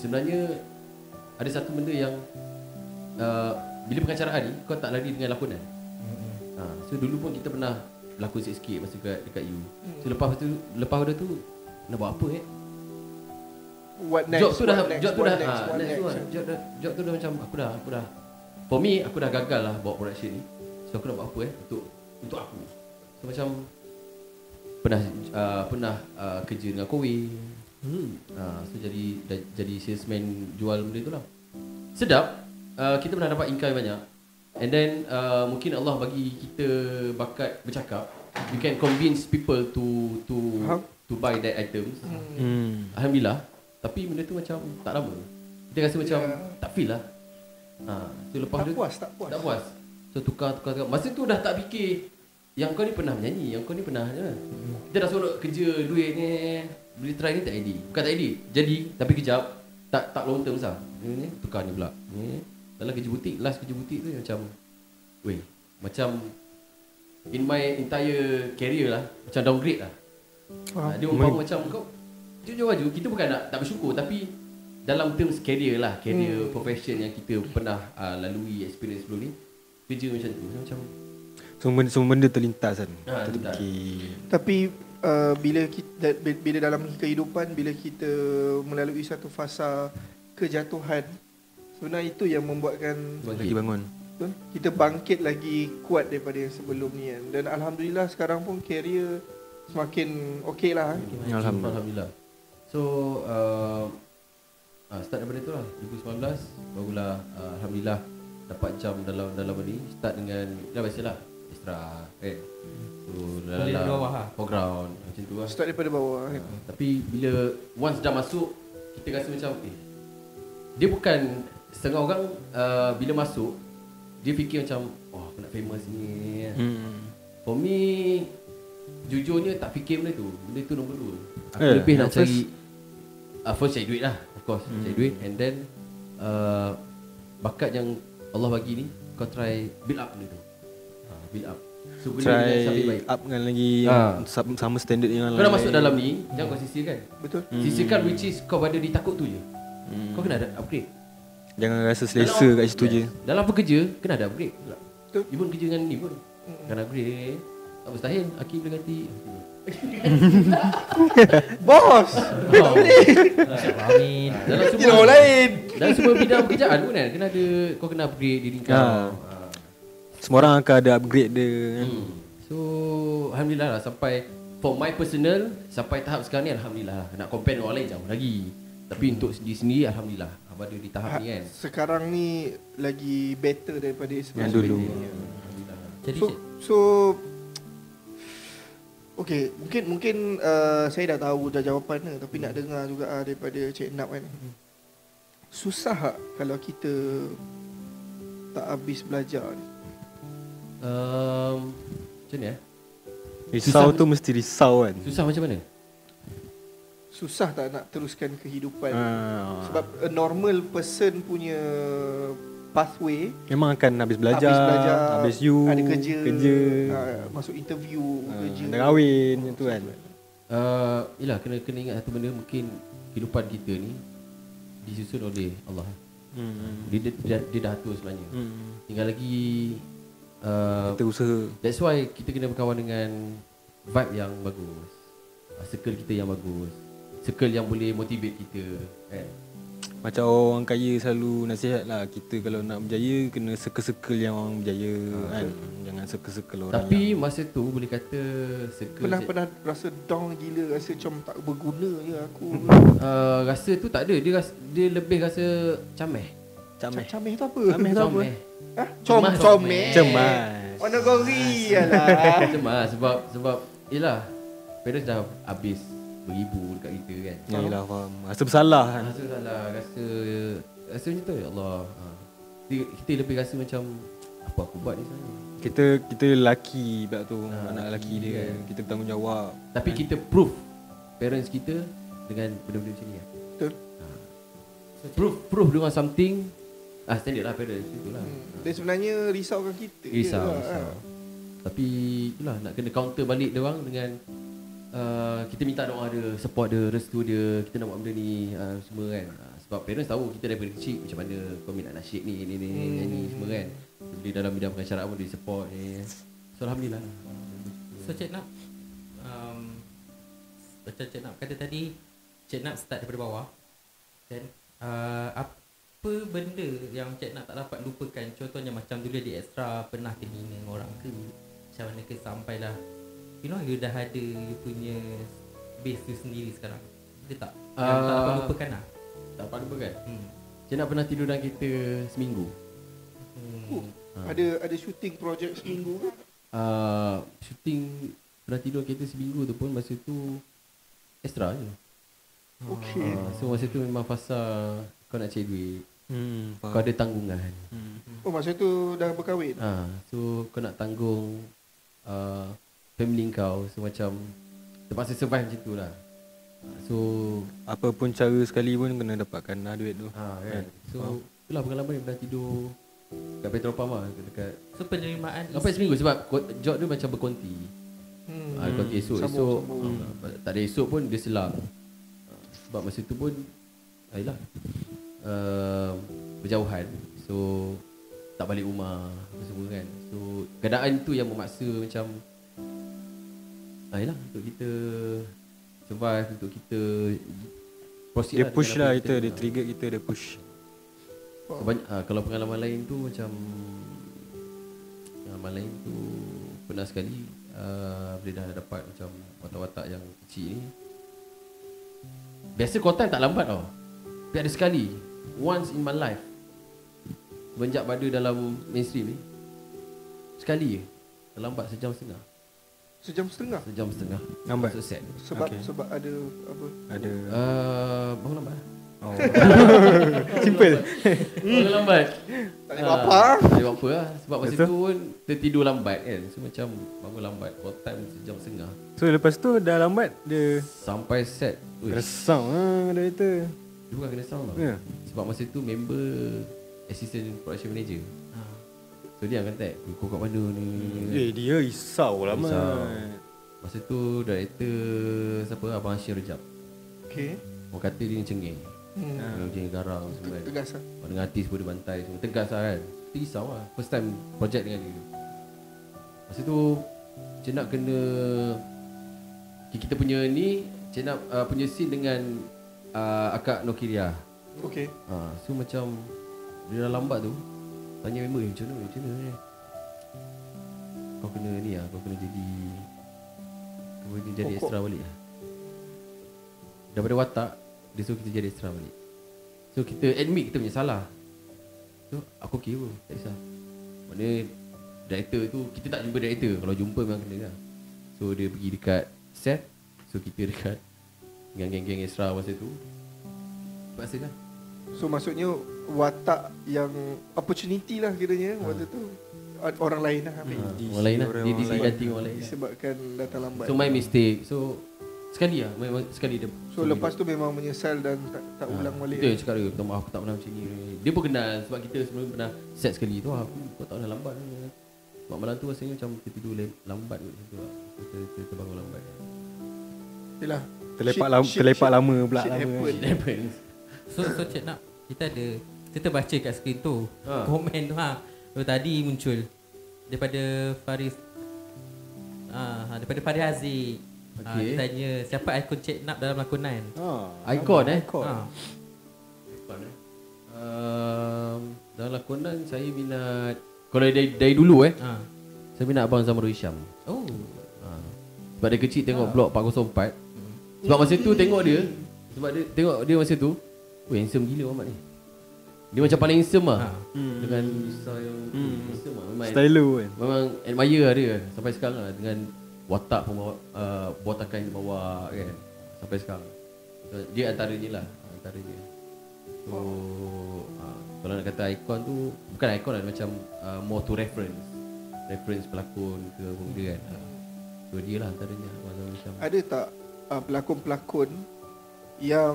Sebenarnya Ada satu benda yang uh, Bila pengacaraan ni Kau tak lari dengan lakonan. Ha, So dulu pun kita pernah Lakon sikit-sikit Masa dekat, dekat you. So lepas tu Lepas pada tu Nak buat apa eh? What next? job tu dah next, job tu what dah next, ah, next job, dah, job tu dah macam aku dah aku dah for me aku dah gagal lah buat production ni so aku nak buat apa eh? Untuk untuk aku. So macam pernah uh, pernah uh, kerja dengan Kowe. Hmm. uh, so jadi dah, jadi salesman jual benda tu lah. Sedap. Uh, kita pernah dapat income banyak. And then uh, mungkin Allah bagi kita bakat bercakap. We can convince people to to to buy that items. Hmm. Alhamdulillah. Tapi benda tu macam tak lama. Kita rasa macam Ya. tak feel lah. Ha, So lepas Tak tu puas, tak puas. Tak puas So tukar, tukar, tukar. Masa tu dah tak fikir Yang kau ni pernah menyanyi Yang kau ni pernah je. Kita dah sorok kerja duit ni Boleh try ni tak ID Bukan tak ID Jadi Tapi kejap Tak tak long term sah. Ni, Tukar ni pula. Ni, Dalam kerja butik Last kerja butik tu macam Weh Macam In my entire career lah Macam downgrade lah. Ha, dia umpama macam kau jujur aja kita bukan nak tak bersyukur tapi dalam terms career lah, career hmm. profession yang kita pernah uh, lalui experience sebelum ni kerja macam tu macam Semua benda, semua benda terlintas kan. Ah, Kita terlintas. fikir. Tapi uh, bila kita bila dalam kehidupan bila kita melalui satu fasa kejatuhan sebenarnya itu yang membuatkan Lagi bangun. betul, kita bangkit lagi kuat daripada yang sebelum ni kan. Dan alhamdulillah sekarang pun career semakin okey lah. eh. Alhamdulillah. Alhamdulillah. So uh, uh, start daripada tu lah 2019 barulah uh, alhamdulillah dapat jam dalam dalam ni start dengan dah biasalah extra kan. So Boleh dalam bawah lah. foreground macam tu lah. Start daripada bawah kan. Uh, tapi bila once dah masuk kita rasa macam eh dia bukan setengah orang uh, bila masuk dia fikir macam oh aku nak famous ni Hmm. For me Jujurnya tak fikir benda tu Benda tu nombor dua Aku Eh, lebih nak cari uh, First cari duit lah Of course hmm. Cari duit And then uh, Bakat yang Allah bagi ni Kau try Build up tu. Uh, Build up. So benda dengan Try sambil baik. upkan lagi Ha. sam- Sama standard dengan Kau dah masuk dalam ni Jangan kau sisirkan Betul? hmm. Sisirkan which is Kau pada ditakut tu je. Hmm. Kau kena ada upgrade. Jangan rasa selesa kat situ je. Dalam bekerja Kena ada upgrade pula. Betul. Even kerja dengan ni pun. Kena upgrade Tak mustahil Hakim boleh ganti <laughs> Bos! oh. Amin. Dalam semua orang lain! Dalam semua bidang pekerjaan pun kan Kena ada Kau kena upgrade diri kau Ha. ha. Semua orang akan ada upgrade dia Hmm. So Alhamdulillah lah Sampai For my personal Sampai tahap sekarang ni Alhamdulillah lah Nak compare dengan orang lain jauh lagi Tapi untuk diri sendiri Alhamdulillah Abang ada di tahap ni kan Sekarang ni lagi better daripada sebelum Yang dulu. Jadi So, cik, so Okay, mungkin mungkin uh, saya dah tahu dah jawapan dia tapi nak dengar juga uh, daripada Cik Nap kan. Susah tak kalau kita tak habis belajar ni? um, Macam ni eh Risau Susah- tu mesti risau kan Susah macam mana Susah tak nak teruskan kehidupan? ha. Sebab a normal person punya pathway Memang akan habis belajar habis belajar, Habis you ada kerja, kerja uh, masuk interview, ha, kerja. Dah kahwin macam tu kan uh, Yelah kena kena ingat satu benda Mungkin kehidupan kita ni Disusun oleh Allah hmm. Dia, dia, dia, dia dah atur sebenarnya Hmm. Tinggal lagi uh, Kita usaha That's why kita kena berkawan dengan Vibe yang bagus uh, Circle kita yang bagus Circle yang boleh motivate kita kan? Macam orang kaya selalu nasihat lah Kita kalau nak berjaya Kena circle-circle yang orang berjaya kan Jangan circle-circle orang Tapi masa tu boleh kata Circle Pernah pernah rasa down gila rasa macam tak berguna je aku. uh, Rasa tu tak ada Dia, rasa, dia lebih rasa cameh Cameh Cameh tu apa? Cameh tu apa? Cameh Ha? Com comel. Cemas Warna gori lah. <laughs> Cemas sebab Sebab Yelah Parents dah habis Beribu dekat kita kan Yalah faham Rasa bersalah kan Rasa salah Rasa Rasa macam tu ya Allah ha. kita, kita lebih rasa macam Apa aku buat ni sebenarnya Kita kita lelaki Sebab tu Ah, Anak lelaki dia kan. Kita bertanggungjawab Tapi kita proof Parents kita Dengan benda-benda macam ni kan Betul. Proof Proof dengan something Ah standard lah parents Itulah Hmm. Dia sebenarnya risaukan kita. je Risau, lah, risau. ha. Tapi itulah nak kena counter balik dia orang dengan uh, kita minta doa dia, support dia, restu dia, kita nak buat benda ni uh, semua kan. Uh, sebab parents tahu kita daripada kecil macam mana kau minat nasyid ni ni ni hmm. nyanyi semua kan. Dia dalam bidang pengacaraan pun dia support ni. So alhamdulillah. So Cik Nap um, Macam Cik Nap kata tadi Cik Nap start daripada bawah Dan uh, Apa benda yang Cik Nap tak dapat lupakan Contohnya macam dulu di extra Pernah kena orang ke Macam mana ke sampailah You know you dah ada You punya Base you sendiri sekarang Ada tak? Yang tak dapat Ah. lupakan lah Tak apa lupa kan? hmm. Cik nak pernah tidur dalam kereta seminggu. Oh, Ha. Ada ada shooting projek seminggu ke? Uh, shooting pernah tidur kereta seminggu tu pun masa tu extra je. Okey. Uh, so masa tu memang fasa kau nak cari duit. Hmm, Kau ada tanggungan. Hmm. Oh masa tu dah berkahwin. Ha, so kau nak tanggung uh, family kau So macam Terpaksa survive macam tu lah. So Apa pun cara sekali pun kena dapatkan lah duit tu. ha, kan? So itulah pengalaman yang pernah tidur Kat Petropam lah Dekat So penerimaan Sampai seminggu sebab job dia macam berkonti. Hmm. ha, Konti esok Sambung, esok sambung. ha, Tak ada esok pun dia selang ha, Sebab masa tu pun Ayolah uh, Berjauhan. So Tak balik rumah apa Semua kan. So Keadaan tu yang memaksa macam Ayolah Untuk kita Survive Untuk kita Proceed Dia dengan push lah kita, dia ha. trigger kita, dia push. Kebanyak, uh, kalau pengalaman lain tu macam pengalaman lain tu pernah sekali uh, bila dah dapat macam watak-watak yang kecil ni biasa call time tak lambat tau tapi ada sekali once in my life semenjak pada dalam mainstream ni sekali je terlambat sejam setengah Sejam setengah. sejam setengah Lambat? so sad Sebab Okey. sebab ada apa? Ada. uh, bangun lambat Oh. <laughs> Simple. bangun lambat Tak ada apa. Tak ada apa lah Sebab masa Betul. tu pun Tertidur lambat kan So macam Bangun lambat Call time sejam setengah So lepas tu dah lambat dia Sampai set Uish, resam ah ada itu. Dia bukan kena sound tau Ya. Sebab masa tu member Assistant production manager. So dia akan tag Kau kat mana ni? Eh dia risau lah Risau. man. Masa tu director Siapa? Abang Hashim Rejab. Okay. Orang kata dia ni cengeng. Hmm. Dia macam garang semua kan. Tegas lah. Orang dengan artis pun dia bantai semua. Tegas lah kan? Kita risau lah. First time project dengan dia. Masa tu Cik nak kena okay, Kita punya ni Cik nak uh, punya scene dengan uh, Akak Nokiria. Okay. ha, So macam Dia dah lambat tu Tanya member "Eh, Macam mana Macam mana ni Kau kena ni lah Kau kena jadi Kau kena jadi extra balik lah. Daripada watak Dia suruh kita jadi extra balik. So kita admit kita punya salah. So aku okay pun Tak kisah. Maknanya Director tu Kita tak jumpa director. Kalau jumpa memang kena lah. So dia pergi dekat set. So kita dekat Dengan geng-geng extra masa tu. Paksa lah. So maksudnya watak yang opportunity lah kiranya Ha. waktu tu orang lain lah ambil. ha, DC Orang lain lah Dia orang DC lain. ganti orang lain Disebabkan datang lambat. So my mistake So Sekali lah Memang sekali dia So lepas tu memang menyesal dan tak, tak ulang balik. Itu yang cakap dia Minta maaf aku tak pernah macam ni Dia pun kenal Sebab kita sebelum pernah Set sekali tu ah, Aku kau tak pernah lambat Sebab malam tu rasanya macam Kita tidur lambat kot macam tu lah Kita, kita terbangun lambat Yelah. Terlepak Shit- lama, shit- terlepak shit- lama pula shit lama. happen. Happens So so cik nak kita ada kita terbaca kat skrin tu Ha. komen tu ha. Oh, tadi muncul daripada Faris ah ha, daripada Faris Aziz. Ha, Okey. dia tanya siapa ikon cik nak dalam lakonan? Ha, Icon eh Icon. Ha. Icon eh um, Dalam lakonan saya minat Kalau dari, dari dulu eh Ha. Saya minat Abang Zamrul Hisham Oh. ha. Sebab dia kecil tengok blok 404 Sebab masa tu tengok dia Sebab dia tengok dia masa tu Oh handsome gila Muhammad ni Dia macam paling handsome lah. Ha. Dengan style yang handsome lah. Memang, Style lu kan. memang admire lah dia Sampai sekarang lah. Dengan watak pembawa, uh, Botakan yang dia bawa kan. Sampai sekarang. So, Dia antaranya lah. Antaranya. So uh, Kalau nak kata ikon tu Bukan ikon lah Macam uh, more to reference. Reference pelakon ke apa benda kan. Uh, So dia lah antaranya. Macam macam Ada tak uh, pelakon-pelakon yang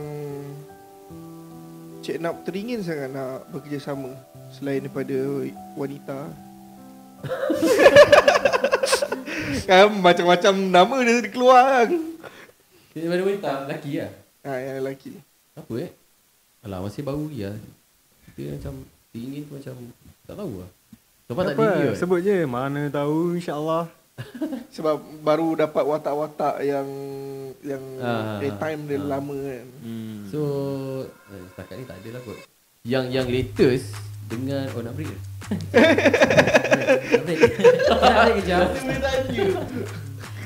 Cik Nap teringin sangat nak bekerjasama selain daripada wanita? <laughs> kan macam-macam nama dia keluar kan. Mana wanita Lelaki lah Ha, yang lelaki. Apa eh Alah masih baru lagi lah Kita macam Teringin tu macam Tak tahu lah Sebab tak Apa? diri Sebut je. Mana tahu insyaAllah. <laughs> Sebab baru dapat watak-watak yang yang Ah, airtime dia ah. lama kan. Hmm. So eh, Setakat ni tak ada lah kot Yang yang latest Dengan Oh nak break ke? break. <laughs> kita nak break kejap. <laughs>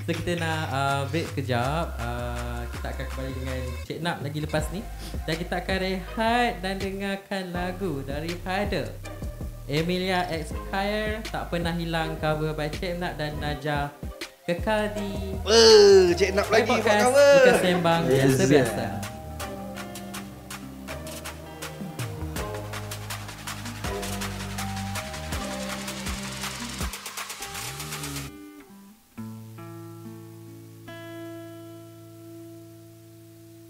So kita nak uh, break kejap. Uh, kita akan kembali dengan Cik Nak lagi lepas ni. Dan kita akan rehat dan dengarkan lagu daripada Emilia X Kyer Tak Pernah Hilang cover by Cik Nak dan Najah Kekal di Eh, Cik Nap lagi buat cover. Bukan sembang biasa-biasa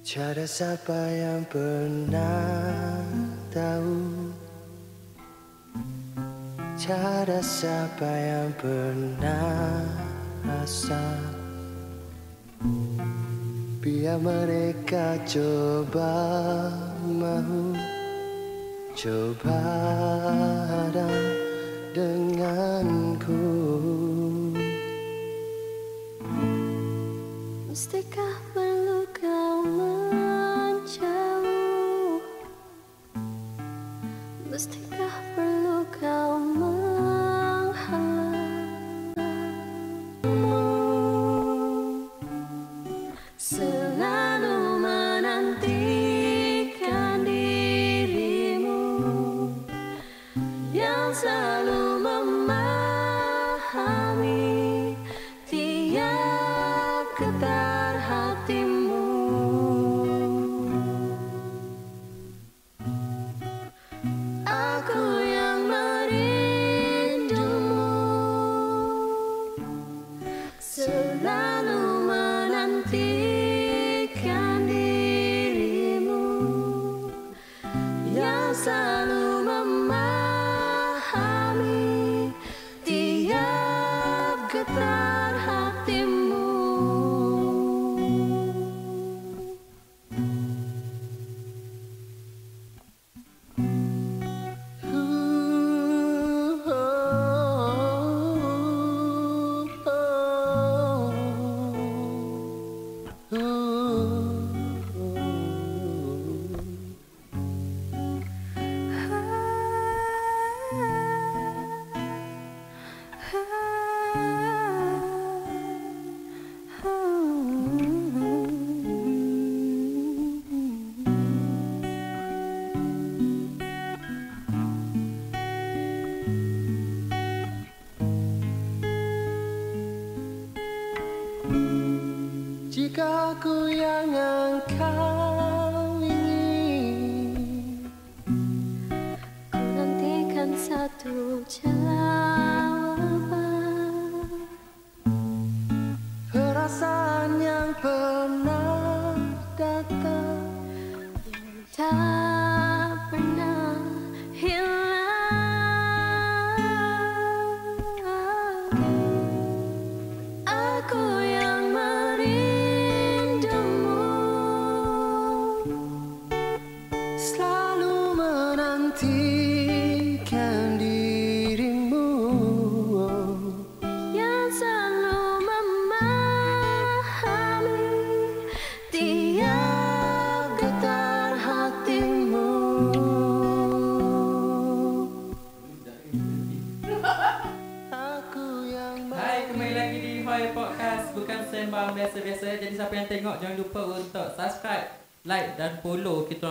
Tiada siapa yang pernah tahu Tiada siapa yang pernah rasa? Biar mereka coba mahu Coba ada denganku. Mestikah perlu kau menjauh? Mestikah perlu kau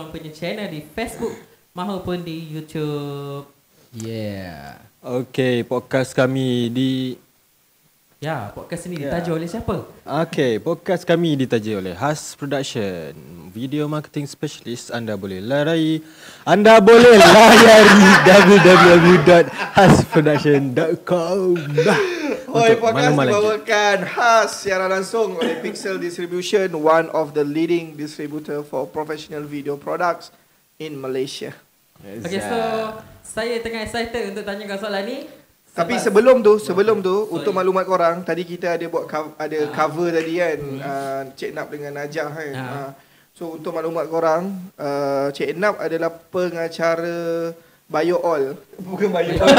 punya channel di Facebook Mahupun di YouTube Yeah. Okay, podcast kami di Ya, podcast ini Ya. ditaja oleh siapa? Okay, podcast kami ditaja oleh Has Production. Video marketing specialist anda boleh larai anda boleh layari <laughs> www.hasproduction.com. Oi, podcast dibawakan khas secara langsung oleh Pixel Distribution, one of the leading distributor for professional video products in Malaysia. Okay, so saya tengah excited untuk tanyakan soalan ni. Tapi Sebab- sebelum tu, sebelum tu Sorry. untuk maklumat korang, tadi kita ada buat cover, ada Ah. cover tadi kan, Hmm. uh, Cik Nap dengan Najah kan. Ah. Uh, so untuk maklumat korang, uh, Cik Nap adalah pengacara Bio All. Bukan Bio <laughs> All.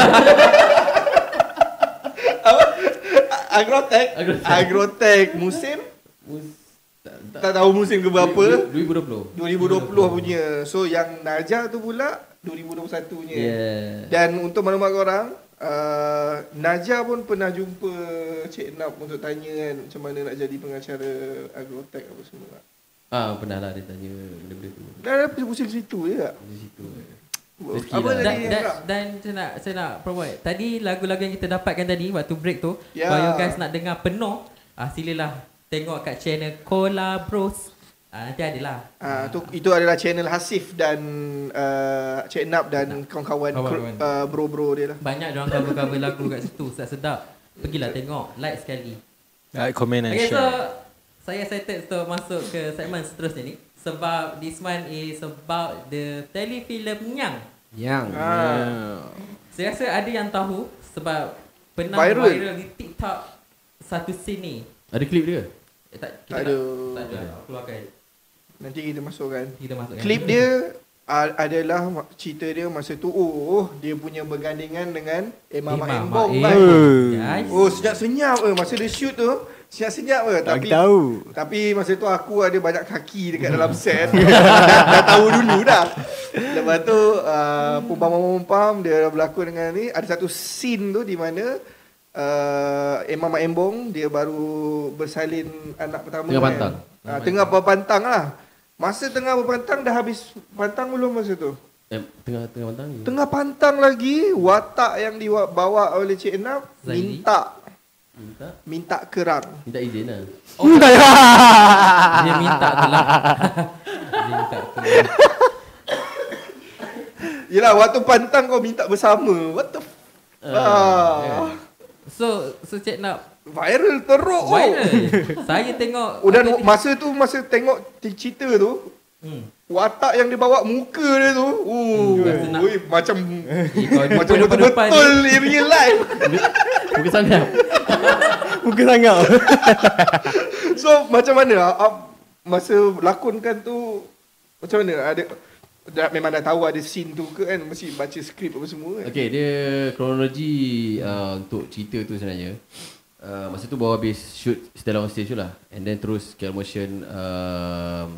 Agrotech. Agrotech. Agrotech musim Mus- tak, tak. tak tahu musim ke berapa. 2020. 2020 punya. So yang Najah tu pula 2021 punya. Yeah. Dan untuk maklumat korang, uh, Najah pun pernah jumpa Cik Nap untuk tanya kan macam mana nak jadi pengacara agrotech apa semua. Ah, pernah lah dia tanya benda-benda tu. Dah ada pusing situ je tak? Di situ. Rezeki Apa lah. Dan, dan, dan saya nak saya nak promote. Tadi lagu-lagu yang kita dapatkan tadi waktu break tu, Ya. kalau you guys nak dengar penuh, ah silalah tengok kat channel Cola Bros. Ah nanti adalah. Ah, tu itu adalah channel Hasif dan uh, Cik Nap dan kawan-kawan Kawan-kawan. kru- uh, bro-bro dia lah. Banyak dia orang cover-cover lagu kat situ, sedap-sedap. Pergilah tengok, like sekali. Like, comment and Okay, so share. saya excited untuk masuk ke segmen seterusnya ni sebab this one is about the telefilm Nyang. Yang. Ah. Saya rasa ada yang tahu sebab pernah Viral. viral, di TikTok satu scene ni. Ada klip dia? Eh, tak, Tak kita ada. Tak, tak ada. Aku keluarkan. Nanti kita masukkan. Kita masukkan. Klip dia adalah cerita dia masa tu oh dia punya bergandingan dengan Emma Mak Embong eh, kan. guys. Oh senyap-senyap eh masa dia shoot tu senyap-senyap eh Tak tapi tahu. tapi masa tu aku ada banyak kaki dekat dalam set <laughs> dah, dah tahu dulu dah. Lepas tu uh, pumpam-pumpam dia berlakon dengan ni ada satu scene tu di mana uh, Emma Mak Embong dia baru bersalin anak pertama Tengah kan. pantang. Uh, tengah berpantang lah. Masa tengah berpantang dah habis pantang belum masa tu? Eh, tengah tengah pantang. Tengah pantang lagi, watak yang dibawa oleh Cik Enam minta Minta minta kerang. minta izin lah. <laughs> Dia minta lah. <laughs> Dia minta tu lah. Yelah, waktu pantang kau minta bersama. What the f- Uh, ah. So, so cik nak Viral teruk. oh. viral. Saya tengok. Oh, apa ni? masa tu, masa tengok cerita tu, Hmm. watak yang dia bawa muka dia tu, uh, rasa nak- ui, macam Eh, macam betul-betul in real life. <laughs> Bukan sangat. Muka sangat. <laughs> <laughs> So macam mana ah, ah, masa lakonkan tu macam mana ada dah, memang dah tahu ada scene tu ke kan mesti baca skrip apa semua kan. Okay, dia kronologi uh, untuk cerita tu sebenarnya. Uh, masa tu baru habis shoot Stella on stage tu lah. And then terus KL Motion um,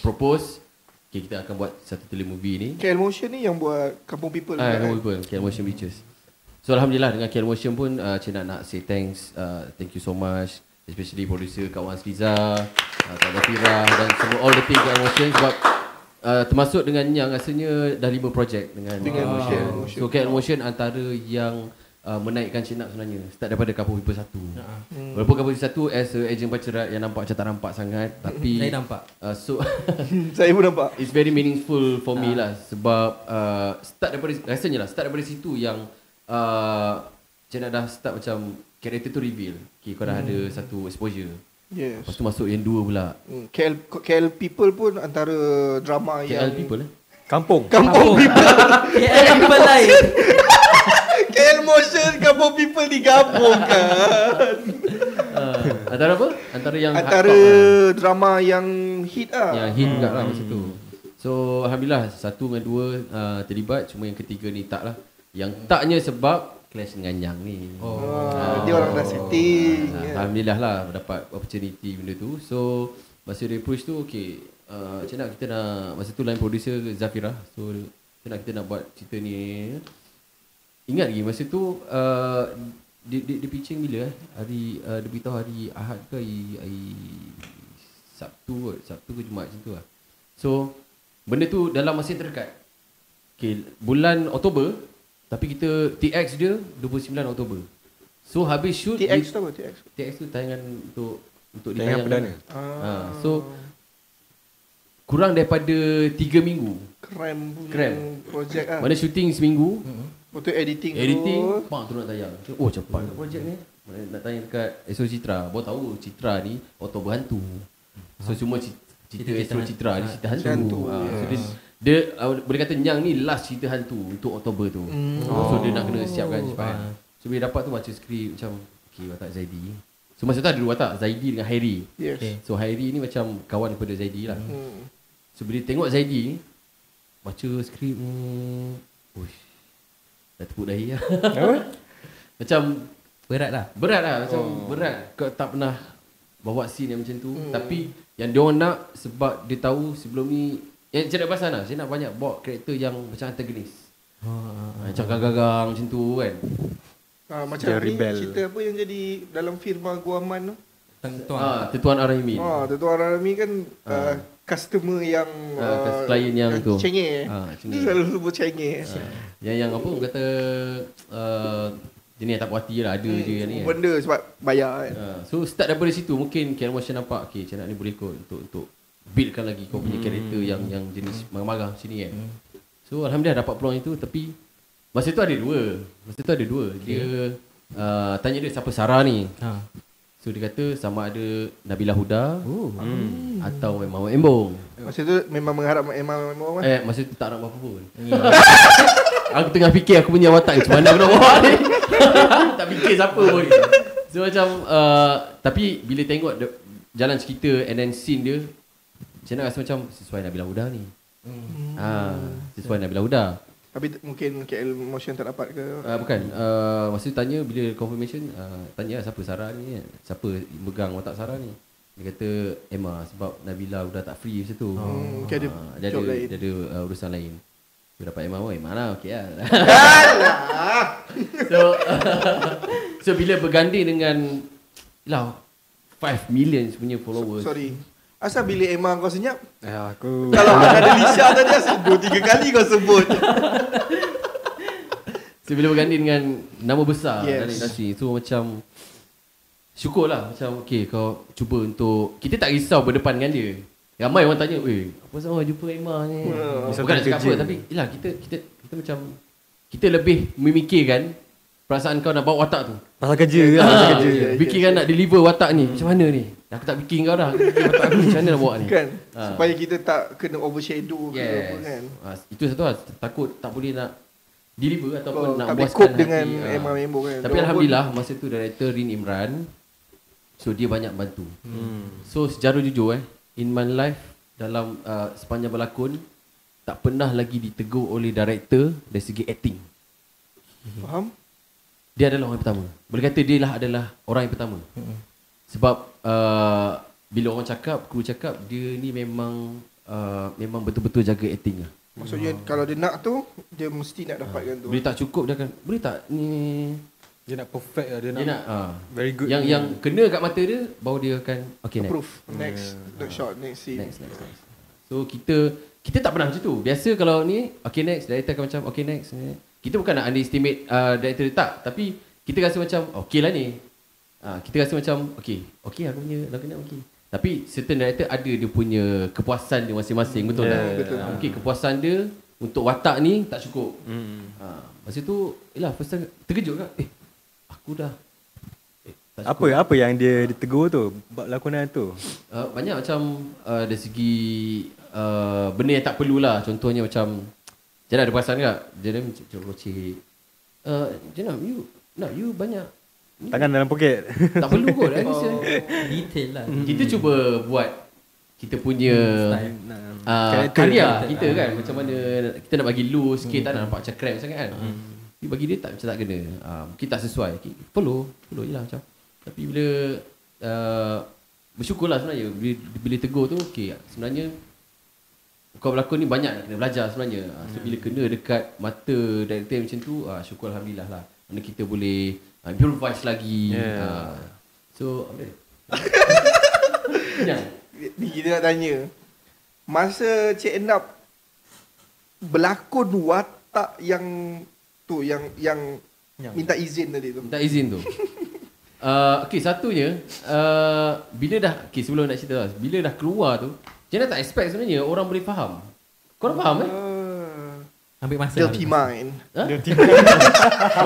propose. Okay, kita akan buat satu telemovie ni. KL Motion ni yang buat Kampung People Ah, kan? kamu people, KL Motion Pictures. So Alhamdulillah dengan KL Motion pun uh, Cik nak nak say thanks, uh, thank you so much. Especially producer Kak Wan Sliza, uh, Kak Zafira dan semua all the team KL Motion sebab uh, termasuk dengan yang rasanya dah lima projek dengan Dengan KL KL Motion. So KL Motion antara yang uh, menaikkan Cik Nak sebenarnya Start daripada Couple People 1 Hmm. Walaupun Couple People 1 As a agent pacaran Yang nampak macam tak nampak sangat Tapi Saya nampak. uh, So <laughs> Saya pun nampak. It's very meaningful for me lah Sebab uh, Start daripada Rasanya lah Start daripada situ yang uh, Cik Nak dah start macam Karakter tu reveal Okay kau dah ada satu exposure Yes. Lepas tu masuk yang dua pula Hmm, KL, KL People pun antara drama KL yang people eh Kampung. Kampung People <laughs> KL people lain. <laughs> KL Motion Kampung People digabungkan uh, Antara apa? Antara yang Antara hardcore drama yang hit lah. ah. Yang hit juga lah masa tu So Alhamdulillah Satu dengan dua uh, terlibat Cuma yang ketiga ni tak lah Yang taknya sebab Clash dengan Yang ni Oh. Ah, dia orang dah setting. Ah, ya. Alhamdulillah lah dapat opportunity benda tu. So masa dia approach tu okay uh, macam nak kita nak masa tu line producer Zafira. So macam nak kita nak buat cerita ni. Ingat lagi masa tu uh, dia, dia, dia pitching bila eh? Hari uh, dia beritahu hari Ahad ke hari, hari Sabtu kot. Sabtu ke Jumaat macam tu lah. So benda tu dalam masa yang terdekat. Okay, bulan Oktober tapi kita TX dia 29 Oktober. So habis shoot TX tu apa TX? TX tu tayangan untuk untuk Tayangan perdana. Ha, so kurang daripada 3 minggu. Kram punya Kram. projek ah. Mana shooting seminggu, Lepas tu editing editing, terus. bang tu nak tayang. Oh cepat hmm. projek ni. Mana nak tayang dekat Astro Citra. Baru tahu Citra ni Oktober hantu. So semua ci- cerita Cerita-cerita Astro hantu. Citra ni cerita hantu. hantu, Ha. So dia, uh, boleh kata Nyang ni last cerita hantu untuk Oktober tu. Hmm. Oh. So dia nak kena siapkan cepat. Ah. So bila dapat tu baca skrip macam okay watak Zaidi. So masa tu ada dua watak Zaidi dengan Hairi. Yes. Okay. So Hairi ni macam kawan daripada Zaidi lah. Hmm. So bila tengok Zaidi ni baca skrip hmm, uish. Dah tepuk dahi lah. <laughs> macam Berat lah. berat lah macam oh. berat. Kau tak pernah bawa scene yang macam tu. Hmm. Tapi yang dia orang nak sebab dia tahu sebelum ni yang saya nak pasal lah. Saya nak banyak bawa karakter yang macam antagonis. Oh, Macam gagang-gagang macam tu kan. Ah, macam Dia ni rebel. cerita apa yang jadi dalam firma Guaman tu? Tentuan. Ah, Tetuan Araimi. Ah, Tuan Rami kan uh, customer yang Ah, klien yang tu. Cengeng. Ah, Dia cengeng. <laughs> selalu sebut cengeng. Yang yang apa kata uh, jenis tak puas hati lah ada je yang ni kan. Benda sebab bayar kan. Uh, so start daripada situ mungkin Kian Motion nampak okay macam nak ni boleh kot untuk untuk buildkan lagi kau punya karakter yang yang jenis marah-marah sini kan. So alhamdulillah dapat peluang itu tapi masa tu ada dua. Masa tu ada dua. Dia uh, tanya dia siapa Sarah ni. Ha. So dia kata sama ada Nabila Huda Oh. hmm. atau memang Embong. Masa tu memang mengharap memang memang Eh masa tu tak nak apa-apa pun. <laughs> aku tengah fikir aku punya watak macam mana aku nak bawa ni. <laughs> tak fikir siapa pun. So macam uh, tapi bila tengok the, jalan cerita and then scene dia macam mana rasa macam sesuai Nabila Huda ni. Hmm. Ah, sesuai Nabila Huda. Tapi mungkin KL Motion tak dapat ke? Uh, bukan. Uh, masa tu tanya bila confirmation uh, tanya lah siapa Sarah ni kan. Siapa megang watak Sarah ni. Dia kata Emma sebab Nabila Huda tak free macam tu. Hmm, mungkin ada dia ada, lain. Dia ada uh, urusan lain. Dia dapat Emma oh Emma lah okey lah. <laughs> so <laughs> so bila berganding dengan lah 5 million punya followers. Sorry. Asal bila Emma kau senyap? Eh, aku Kalau ada Lisha tadi asal dua tiga kali kau sebut. So bila berganding dengan nama besar Yes. dari industri So macam Syukur lah Macam okay kau cuba untuk Kita tak risau berdepan dengan dia Ramai orang tanya Eh apa sama jumpa Emma ni Hmm. Bukan nak cakap apa Tapi yelah kita, kita, kita macam Kita lebih memikirkan Perasaan kau nak bawa watak tu pasal kerja ke? Ah, Pasal kerja. ya, Fikirkan nak deliver watak ni Macam mana ni Aku tak fikir kau dah Aku watak aku macam mana nak bawa ni Kan? Ah. Supaya kita tak kena overshadow ke Yes apa kan. ah, Itu satu lah Takut tak boleh nak Deliver ataupun Kau nak tak puaskan cope dengan ah. Emma Membo kan. Tapi Dia Alhamdulillah masa tu director Rin Imran So dia banyak bantu Hmm. So secara jujur eh In my life Dalam uh, sepanjang berlakon Tak pernah lagi ditegur oleh director Dari segi acting Pun, faham? Dia adalah orang yang pertama Boleh kata dia lah adalah orang yang pertama Sebab uh, Bila orang cakap Kru cakap Dia ni memang uh, Memang betul-betul jaga acting lah Maksudnya kalau dia nak tu, dia mesti nak dapatkan tu. Boleh tak cukup dia akan Boleh tak ni Dia nak perfect lah. Dia nak, Dia nak uh, very good. Yang yang kena kat mata dia Baru dia akan Okay next Approve. Next, the shot, next scene. Next, next, next. So kita kita tak pernah macam tu. Biasa kalau ni okay next, director akan macam okay next. ni. kita bukan nak underestimate uh, director dia tak tapi kita rasa macam okey lah ni uh, kita rasa macam okey okey aku punya lagu ni okey tapi certain director ada dia punya kepuasan dia masing-masing betul tak betul. Ah, mungkin kepuasan dia untuk watak ni tak cukup hmm. uh, masa tu yalah first time terkejut kan eh aku dah eh, tak Apa apa yang dia ditegur tu? Bab lakonan tu. Uh, banyak macam uh, dari segi uh, benda yang tak perlu lah. Contohnya macam Jenab ada perasan tak? Jenab macam. Uh, Jenab, you, nak you banyak. Tangan dalam poket. Tak perlu kot. I rasa. <laughs> Detail lah. Kita cuba buat kita punya Style. uh, Karakter. karya kita kan. Macam mana kita nak bagi loose sikit. Tak nak nampak macam cramp sangat kan. Tapi bagi dia tak macam tak kena. Uh, mungkin tak sesuai. Okay, follow. Follow je lah macam. Tapi bila uh, bersyukurlah sebenarnya. Bila, bila tegur tu okay. Sebenarnya kau berlakon ni banyak nak kena belajar sebenarnya. Uh, so bila kena dekat mata director macam tu, uh, syukur Alhamdulillah lah. Mana kita boleh improvise lagi. Yeah. Uh, so, apa? <laughs> Ni kita nak tanya. Masa Cik Endap berlakon watak yang tu yang yang, minta izin tadi tu. Minta izin tu. <laughs> Uh, okay, satunya uh, bila dah okay, sebelum nak cerita lah, bila dah keluar tu, Jenna tak expect sebenarnya orang boleh faham. Korang faham eh? Uh, Ambil masa. Guilty mind. Ha?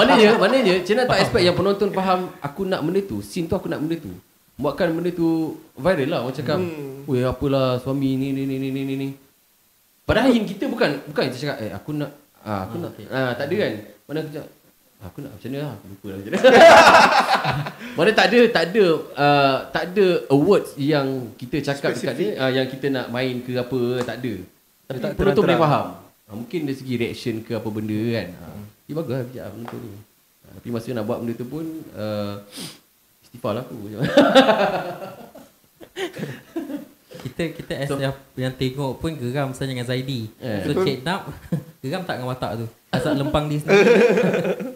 maknanya, maknanya Jenna tak expect yang penonton faham aku nak benda tu, scene tu aku nak benda tu. Buatkan benda tu viral lah. Orang cakap, Hmm. Weh apalah suami ni ni ni ni ni ni ni. Padahal yang kita bukan bukan kita cakap eh aku nak ah, aku nak ah, tak ada kan. Mana aku cakap "Ah, aku nak macam mana lah aku lupa lah macam mana. <laughs> Mana tak ada tak ada uh, tak ada awards yang kita cakap dekat dia uh, yang kita nak main ke apa tak ada. Tapi tak penonton boleh faham. Uh, mungkin dari segi reaction ke apa benda kan. Uh, dia bagus lah bijak lah penonton ni. Uh, tapi masa nak buat benda tu pun uh, istighfar lah aku. <laughs> Kita kita as yang, yang tengok pun geram sebenarnya dengan Zaidi. Eh. So. Cik Nap <laughs> geram tak dengan watak tu? Asal lempang dia sendiri.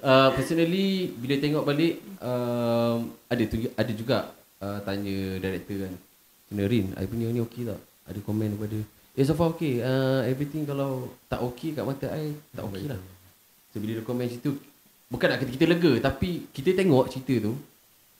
uh, <laughs> personally bila tengok balik uh, ada tu ada juga uh, tanya director kan. Kena Rin, I punya ni okey tak? Ada komen daripada Eh so far okay. Uh, Everything kalau tak okay kat mata I Tak okay lah. So bila dia komen situ Bukan nak kata kita lega Tapi kita tengok cerita tu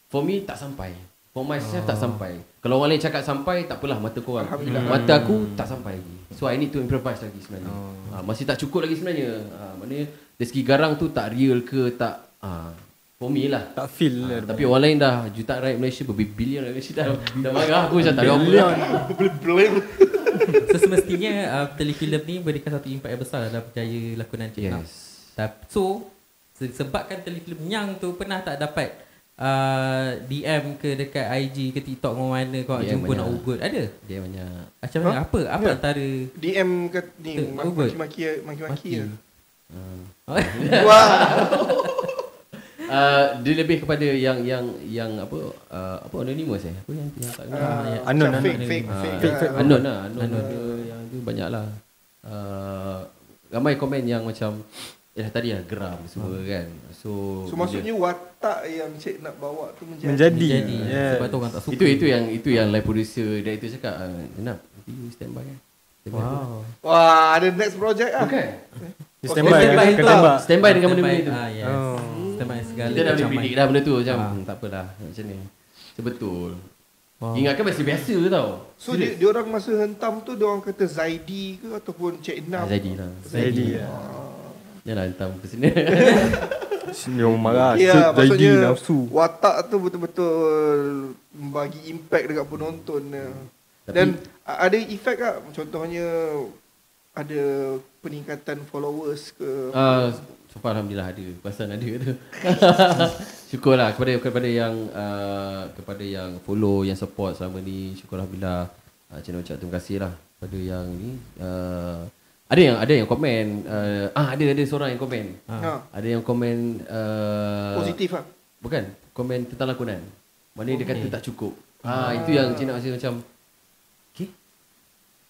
For me tak sampai. For myself tak sampai. Kalau orang lain cakap sampai Tak apalah mata korang. Alhamdulillah. Mata aku tak sampai lagi. So I need to improvise lagi sebenarnya. Uh, Masih tak cukup lagi sebenarnya. Uh, Maknanya Dari segi garang tu tak real ke Tak uh, For me lah. Tak feel Ah, lah. tapi orang lain dah juta rakyat Malaysia berbilion rakyat Malaysia dah, dah marah aku macam tak ada apa. Lah. So semestinya uh, telefilm ni berikan satu impak yang besar dalam berjaya lakonan Cik. Yes. Tap- So se- sebabkan telefilm yang tu pernah tak dapat uh, DM ke dekat IG ke TikTok dengan mana kau DM jumpa banyak. nak ugut ada Dia banyak macam mana apa apa Ya. antara DM ke ni maki-maki maki-maki. Maki. ya. uh, Wah. Uh, Dia lebih kepada yang yang yang apa uh, Apa anonymous eh Apa yang, yang tak kenal Ah, ya. Unknown, fake unknown. fake Ah, fake. fake, ah. fake. Unknown lah Unknown, Unknown. ada yang tu banyak lah uh, Ramai komen yang macam Eh tadi lah geram semua kan So, So maksudnya watak yang Cik nak bawa tu menjadi. Menjadi. jadi Yes. sebab tu orang tak suka Itu itu yang itu yang live producer director cakap uh, Kenapa Nanti you stand by kan Stand by tu." wow Wah, ada next project ah. Bukan Dia Oh, standby, standby kena tu. tembak. Stand by dengan benda-benda tu ah, yes. Oh. Standby segala Kita dah boleh predict dah benda tu Macam Ah. hmm, tak apalah Macam ni Sebetul Wow. Ingatkan biasa-biasa tau So dia, dia orang masa hentam tu dia orang kata Zaidi ke ataupun Cik Ah, Nam. Zaidi lah Zaidi. Janganlah hentam ke sini <laughs> Senyum marah. Ya, Zaidi maksudnya nafsu. watak tu betul-betul bagi impact dekat penonton dia. Tapi- Dan ada efek tak? Contohnya ada peningkatan followers ke? uh, So far Alhamdulillah ada Perasan ada tu. <laughs> Syukurlah kepada kepada yang uh, Kepada yang follow Yang support selama ni. Syukur Alhamdulillah. Uh, Channel ucap terima kasih lah Kepada yang ni. Uh, Ada yang ada yang komen uh, Ah ada ada seorang yang komen. Ha. Ada yang komen uh, Positif ah. Bukan Komen tentang lakonan. Mana dia kata tak cukup. Ah, Itu yang Cik nak rasa macam Okay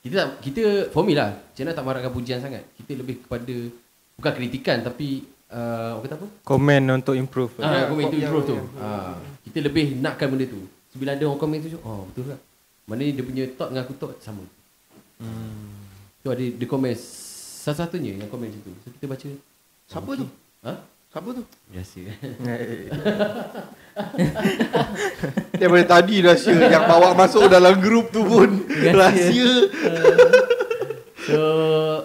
Kita tak Kita For me lah Cik nak tak marahkan pujian sangat. Kita lebih kepada Bukan kritikan Tapi uh, Apa kata apa Komen untuk improve. Ah, komen itu yang- improve tu. yang- Ah, kita lebih nakkan benda tu. So, bila ada orang komen tu, oh betul tak? Maknanya dia punya thought dengan aku thought sama. Hmm. Tu ada dia komen salah satunya yang komen situ. So kita baca. Siapa oh, tu? Ha? Siapa tu? Biasa. <laughs> Daripada tadi rahsia yang bawa masuk dalam grup tu pun rahsia. <laughs> so,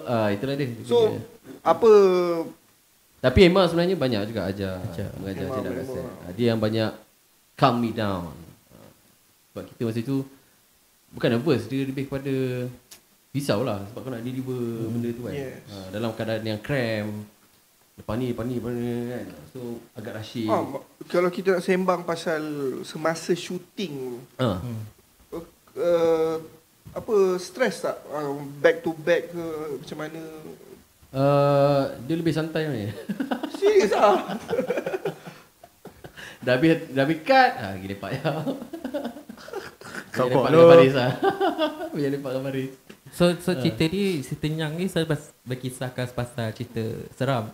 ah itulah dia. So apa Tapi Emma sebenarnya banyak juga ajar, Ajar. mengajar rasa. memang. Ah, Dia yang banyak calm me down. Sebab kita masa tu bukan nervous, dia lebih kepada risau lah sebab kau nak deliver hmm. benda tu kan. Yes. Ah, dalam keadaan yang cram. Lepas ni, lepas ni, lepas ni kan. So agak rushing. ah, kalau kita nak sembang pasal semasa shooting Ah. uh, uh, apa stress tak uh, back to back ke macam mana Uh, dia lebih santai ni. serius ah <laughs> dah habis dah habis cut. Ah, gila lepak ya. Kau kok lu. lah. Banyak <laughs> lepak dengan Faris. So so cerita ni si Tenyang ni saya bas- berkisahkan pasal cerita seram.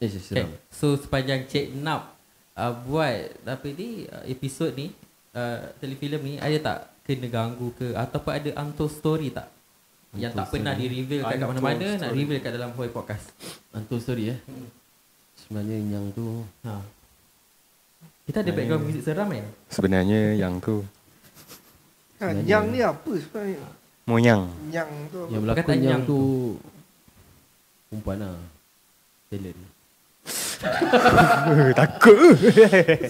Eh, seram. Okay. So sepanjang Cik Nap uh, buat apa ni uh, episod ni uh, telefilm ni ada tak kena ganggu ke ataupun ada untold story tak? Yang tak pernah di reveal kat, mana-mana nak story. reveal kat dalam Hoi Podcast. Untold story eh. Sebenarnya yang tu Ha. Kita ada background music seram kan? Sebenarnya yang tu ha, yang ni apa sebenarnya Moyang yang tu yang Perkataan berlakon yang, yang tu perempuan lah. Talent. <laughs> Takut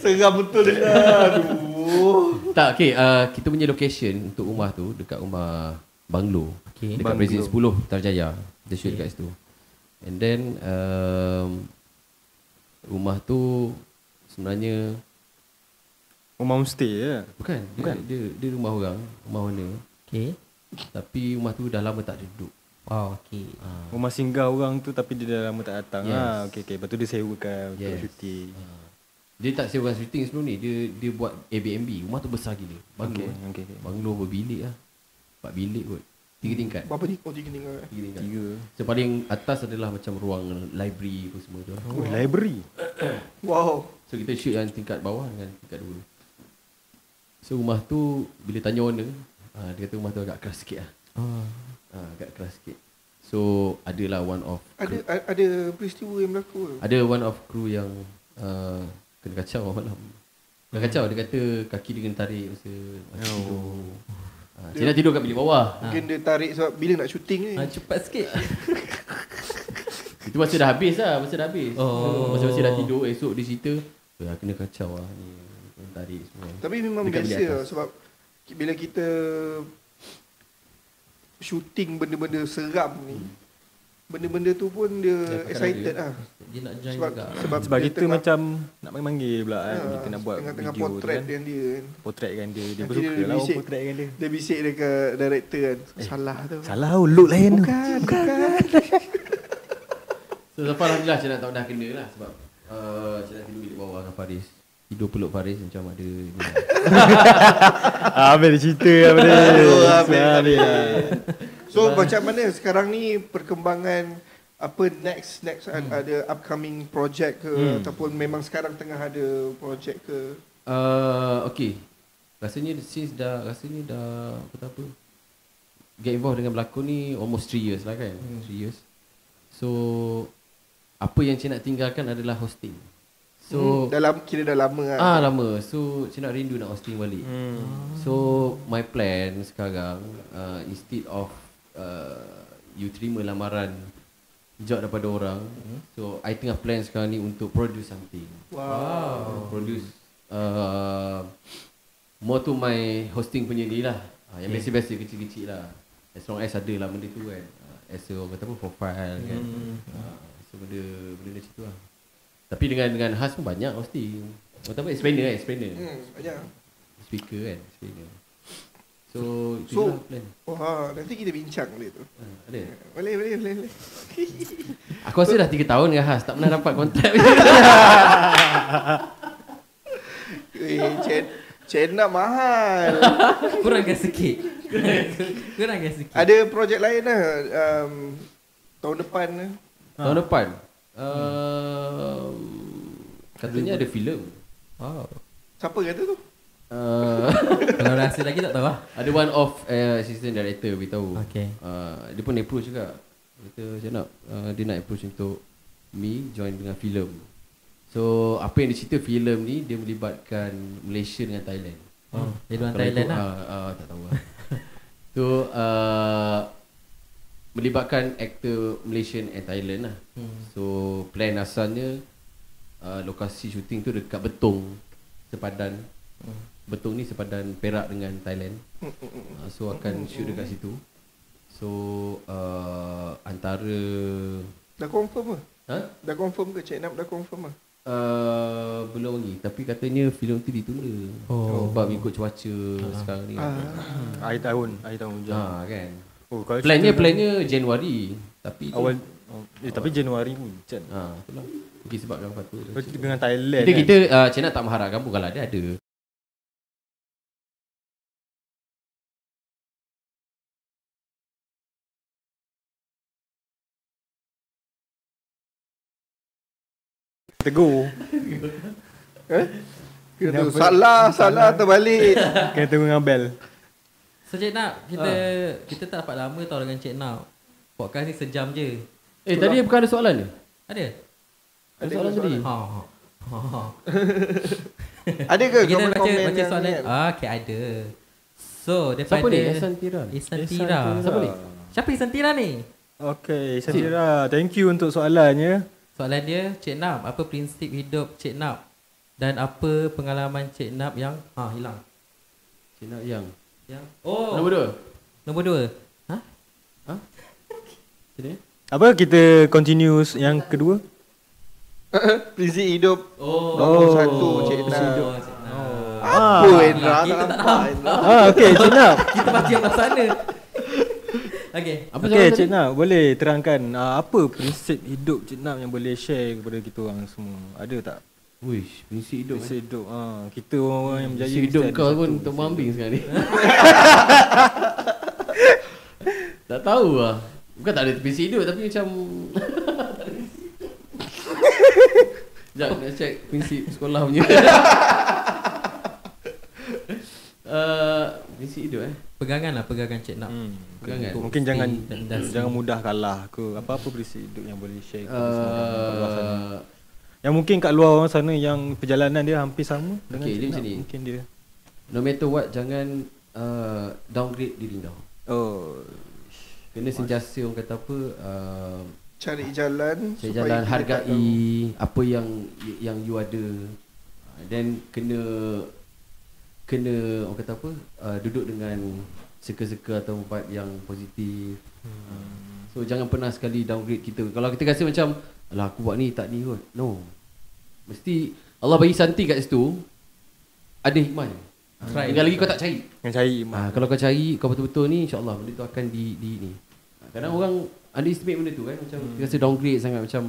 seram betul lah aduh Tak, okay. Uh, kita punya location untuk rumah tu dekat rumah Banglo. Okay. Dekat Banglo. Presiden 10 Tarjaya. Kita shoot dekat situ. And then um, rumah tu sebenarnya Rumah homestay je bukan, dia, Bukan. dia dia rumah orang, rumah mana. Okay. Tapi rumah tu dah lama tak ada duduk. Wow, okay. Ah. Rumah singgah orang tu tapi dia dah lama tak datang Yes. ah, okay, okay. Lepas tu dia sewakan untuk Yes. syuting Ah. Dia tak sewakan syuting sebelum ni. Dia dia buat Airbnb. Rumah tu besar gila. Banglo. Okay, okay, okay. Banglo berbilik lah. Empat bilik kot. Tiga tingkat. berapa ni oh tiga tinggal eh? Tiga tingkat. Tiga So paling atas adalah macam ruang library apa semua tu. Oh, library <coughs> wow So kita shoot yang tingkat bawah dengan tingkat dua. So rumah tu bila tanya owner, ah, dia kata rumah tu agak keras sikit lah. Oh. Ah, agak keras sikit. So adalah one of ada a- ada peristiwa yang berlaku ada one of crew yang uh, kena kacau <laughs> malam. Kena kacau dia kata kaki dia kena tarik masa masa Oh. tidur. Ah, dia nak tidur kat bilik bawah. mungkin dia tarik sebab bila nak syuting ni Ah, cepat sikit. <laughs> Itu masa dah habis lah, masa dah habis. Oh. Masa-masa dah tidur, esok dia cerita, "Eh, kena kacau lah ni. Tarik semua. Tapi memang Dekat biasa lah sebab bila kita shooting benda-benda seram ni benda-benda tu pun dia Dia excited radio. lah. Dia nak join sebab juga. sebab, Sebab dia kita tengah- macam Nak panggil pula kan ah, Kita nak buat tengah-tengah video tu potret kan. dengan dia kan. Potretkan dia. Dia dia lah orang bisik. potretkan dia. Dia bisik dekat director kan. Salah tu. Salah oh, look lain. Tu bukan bukan. <laughs> So Zafar Alhamdulillah Cik nak tak dah kena lah Sebab uh, Cik nak tidur bilik bawah dengan Faris. Tidur peluk Faris macam ada lah. <laughs> ah, Habis dia cerita <laughs> Habis dia. Habis so macam mana sekarang ni perkembangan apa next next Hmm. ada upcoming project ke ataupun memang sekarang tengah ada project ke? Uh, Okay. Rasanya since dah Rasanya dah Apa apa Get involved dengan berlakon ni Almost 3 years lah kan? 3 years. So Apa yang Cik nak tinggalkan adalah hosting. So hmm, dalam kira dah lama kan Ah lama. So Cik nak rindu nak hosting balik. Hmm. So my plan sekarang uh, instead of uh, you terima lamaran job daripada orang, so I tengah plan sekarang ni untuk produce something. wow Produce uh, more to my hosting punya ni lah. Uh, yang biasa-biasa kecil-kecil lah. As long as ada lah benda tu kan. Uh, as a orang kata apa profile kan. Uh, so benda benda macam tu lah. Tapi dengan dengan khas pun banyak hosting. Orang tahu apa explainer kan, explainer. hmm, banyak Speaker kan, explainer. So, So, plan. wah nanti kita bincang boleh tu Ha, ada. boleh boleh boleh, boleh. <laughs> Aku rasa dah 3 tahun dengan khas, tak pernah dapat kontrak. <laughs> eh cen cena mahal <laughs> Kurangkan sikit. Kurangkan sikit. ada projek lain lah um, tahun depan lah. tahun depan. Um, katanya ada filem. Wow. siapa kata tu Uh, <laughs> Kalau rahsia lagi tak tahu lah. ada one of uh, assistant director beritahu. Okay. Uh, dia pun approach juga. Dia kata saya nak uh, dia nak approach untuk me join dengan filem. So apa yang dicerita filem ni dia melibatkan Malaysia dengan Thailand. Oh, dia orang Kalau Thailand ikut, lah. ah, ah, tak tahu lah. <laughs> so uh, melibatkan aktor Malaysian and Thailand lah. Hmm. So plan asalnya uh, lokasi syuting tu dekat Betong sepadan. Hmm. Betong ni sepadan Perak dengan Thailand. Uh, so akan shoot dekat situ. So uh, antara Dah confirm ke? ha? Dah confirm ke? Cik Nap dah confirm ke? Uh, belum lagi tapi katanya filem tu ditunda. Oh. Sebab ikut cuaca sekarang ni. Ah. Akhir tahun, akhir tahun hujan. Ha kan. Oh, kalau Plannya plannya Januari tapi tu, awal oh, eh, tapi Januari pun hujan. ha itulah. Mungkin sebabkan faktor tu. Dengan Thailand. Kita kan? kita uh, Cina tak mengharapkan pun kalau ada ada. Tegur. Kena tu salah, salah terbalik. Kena tegur dengan bel. So Cik Nak, kita kita tak dapat lama tau dengan Cik Nak. Podcast ni sejam je. Eh tadi bukan ada soalan ke? Ada? Ada soalan tadi. Ha. ha. Ha. ha. <laughs> Ada ke Kita baca baca yang soalan. ni? Ah, okay, ada. So, daripada Siapa ni? Ihsan Tira. Ihsan Tira. Siapa ni? Siapa Ihsan Tira ni? Okay, Syazira. Thank you untuk soalannya. Soalan dia, Cik Nap, apa prinsip hidup Cik Nap? Dan apa pengalaman Cik Nap yang ha hilang? Cina yang. Yang Oh, Nombor dua. nombor dua. Ha? Sini. Apa kita continue yang kedua? <laughs> Prinsip hidup Oh, Nombor satu, Cik oh, Nap. Cik Nap. Apa Indra kita tak nampak Ah, okay, Cik Nap. <laughs> Kita baca yang kat sana. Okay. Apa Okay, Cik? Nap, boleh terangkan uh, apa prinsip hidup Cik Nap yang boleh share kepada kita orang semua? Ada tak? Wish, prinsip hidup. Prinsip hidup. Ah, kita orang-orang yang berjaya Prinsip hidup kau satu pun prinsip terbambing sekarang ni. <laughs> tak tahu lah. Bukan tak ada prinsip hidup tapi macam <laughs> Sekejap nak check prinsip sekolah punya. <laughs> uh, prinsip hidup eh. Pegangan lah pegangan Cik Nap. Hmm. Pegangan. Untuk Mungkin jangan jangan mudah kalah ke. Apa-apa prinsip hidup yang boleh share kepada semua orang kat luar sana. Uh, Yang mungkin kat luar orang sana yang perjalanan dia hampir sama dengan Okay, Cik dia macam ni. Mungkin dia. no matter what jangan uh, downgrade diri kau. Oh. Kena sentiasa orang kata apa uh, Cari jalan Cari supaya jalan hargai apa yang yang you ada. Then kena kena orang kata apa? Uh, duduk dengan circle-circle atau vibe yang positif. Hmm. So jangan pernah sekali downgrade kita. Kalau kita rasa macam alah aku buat ni tak ni kot. No. Mesti Allah bagi santi kat situ ada hikmah. Try. Tinggal lagi kau tak cari. Yang cari iman. Ah, kalau kau cari kau betul-betul ni insya-Allah benda tu akan di di ni. Ah, Kadang orang underestimate benda tu kan macam hmm. rasa downgrade sangat macam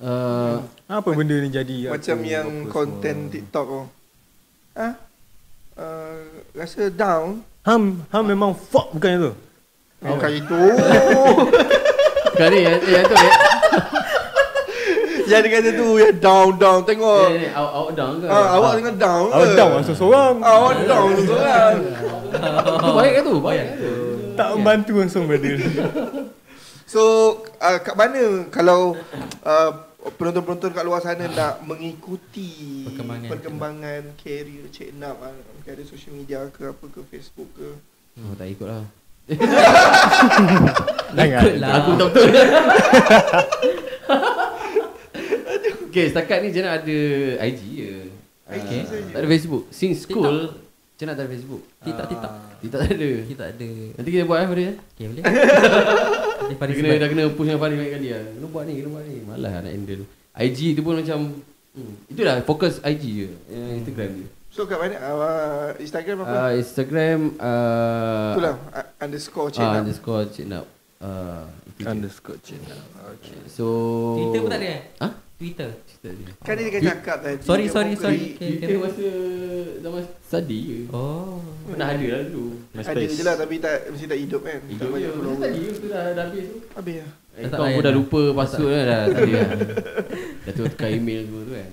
uh, Apa benda ni jadi Macam aku, yang konten. TikTok oh. Ah, uh, rasa down Ham ham memang fuck bukan itu. Bukan itu <laughs> kali yang, yang tu ya. Jangan kata tu ya down down Tengok Ni, ni, awak awak down ke? ah, Awak tengah down ke Awak down langsung seorang. Awak down seorang tu baik ke tu? Baik ke tu? Tak membantu langsung brother. So uh, kat mana kalau uh, penonton-penonton kat luar sana nak mengikuti Perkembangan. perkembangan career Cik Nap ah, mungkin ada social media ke apa ke Facebook ke Oh, tak ikut lah. <laughs> Jangan. Ikut lah. Aku tak betul. <laughs> okay, setakat ni Jenna ada IG je. IG Ah, saja. Tak ada Facebook. Since school, Jenna tak ada Facebook. TikTok. Kita tak ada. Kita ada. Nanti kita buat eh pada dia. Okay boleh. <laughs> Dia Faris kena, dah kena push dengan Faris banyak kali lah. Kena buat ni, kena buat ni. Malah nak handle. IG tu pun macam, hmm, itulah fokus IG je. Uh, Instagram je. So kat mana uh, Instagram apa Uh, Instagram, uh, Itulah uh, underscore Cik ah, Nap underscore Cik Nap. Uh. Underscore Cik Nap. Okay. So Twitter pun tak ada eh? Ha? Twitter. Cerita dia. Kan dia tengah cakap tadi Sorry, dia sorry, sorry. Okay, Kita okay. masa zaman study je. Oh. Pernah ada lah dulu. Ada je lah tapi tak mesti tak hidup kan Hidup tak banyak follower. tadi tu dah, dah habis tu. Habis lah Eh, kau pun dah dah. lupa password dah. Dah tak ada <laughs> dah. Tu tukar email semua tu kan.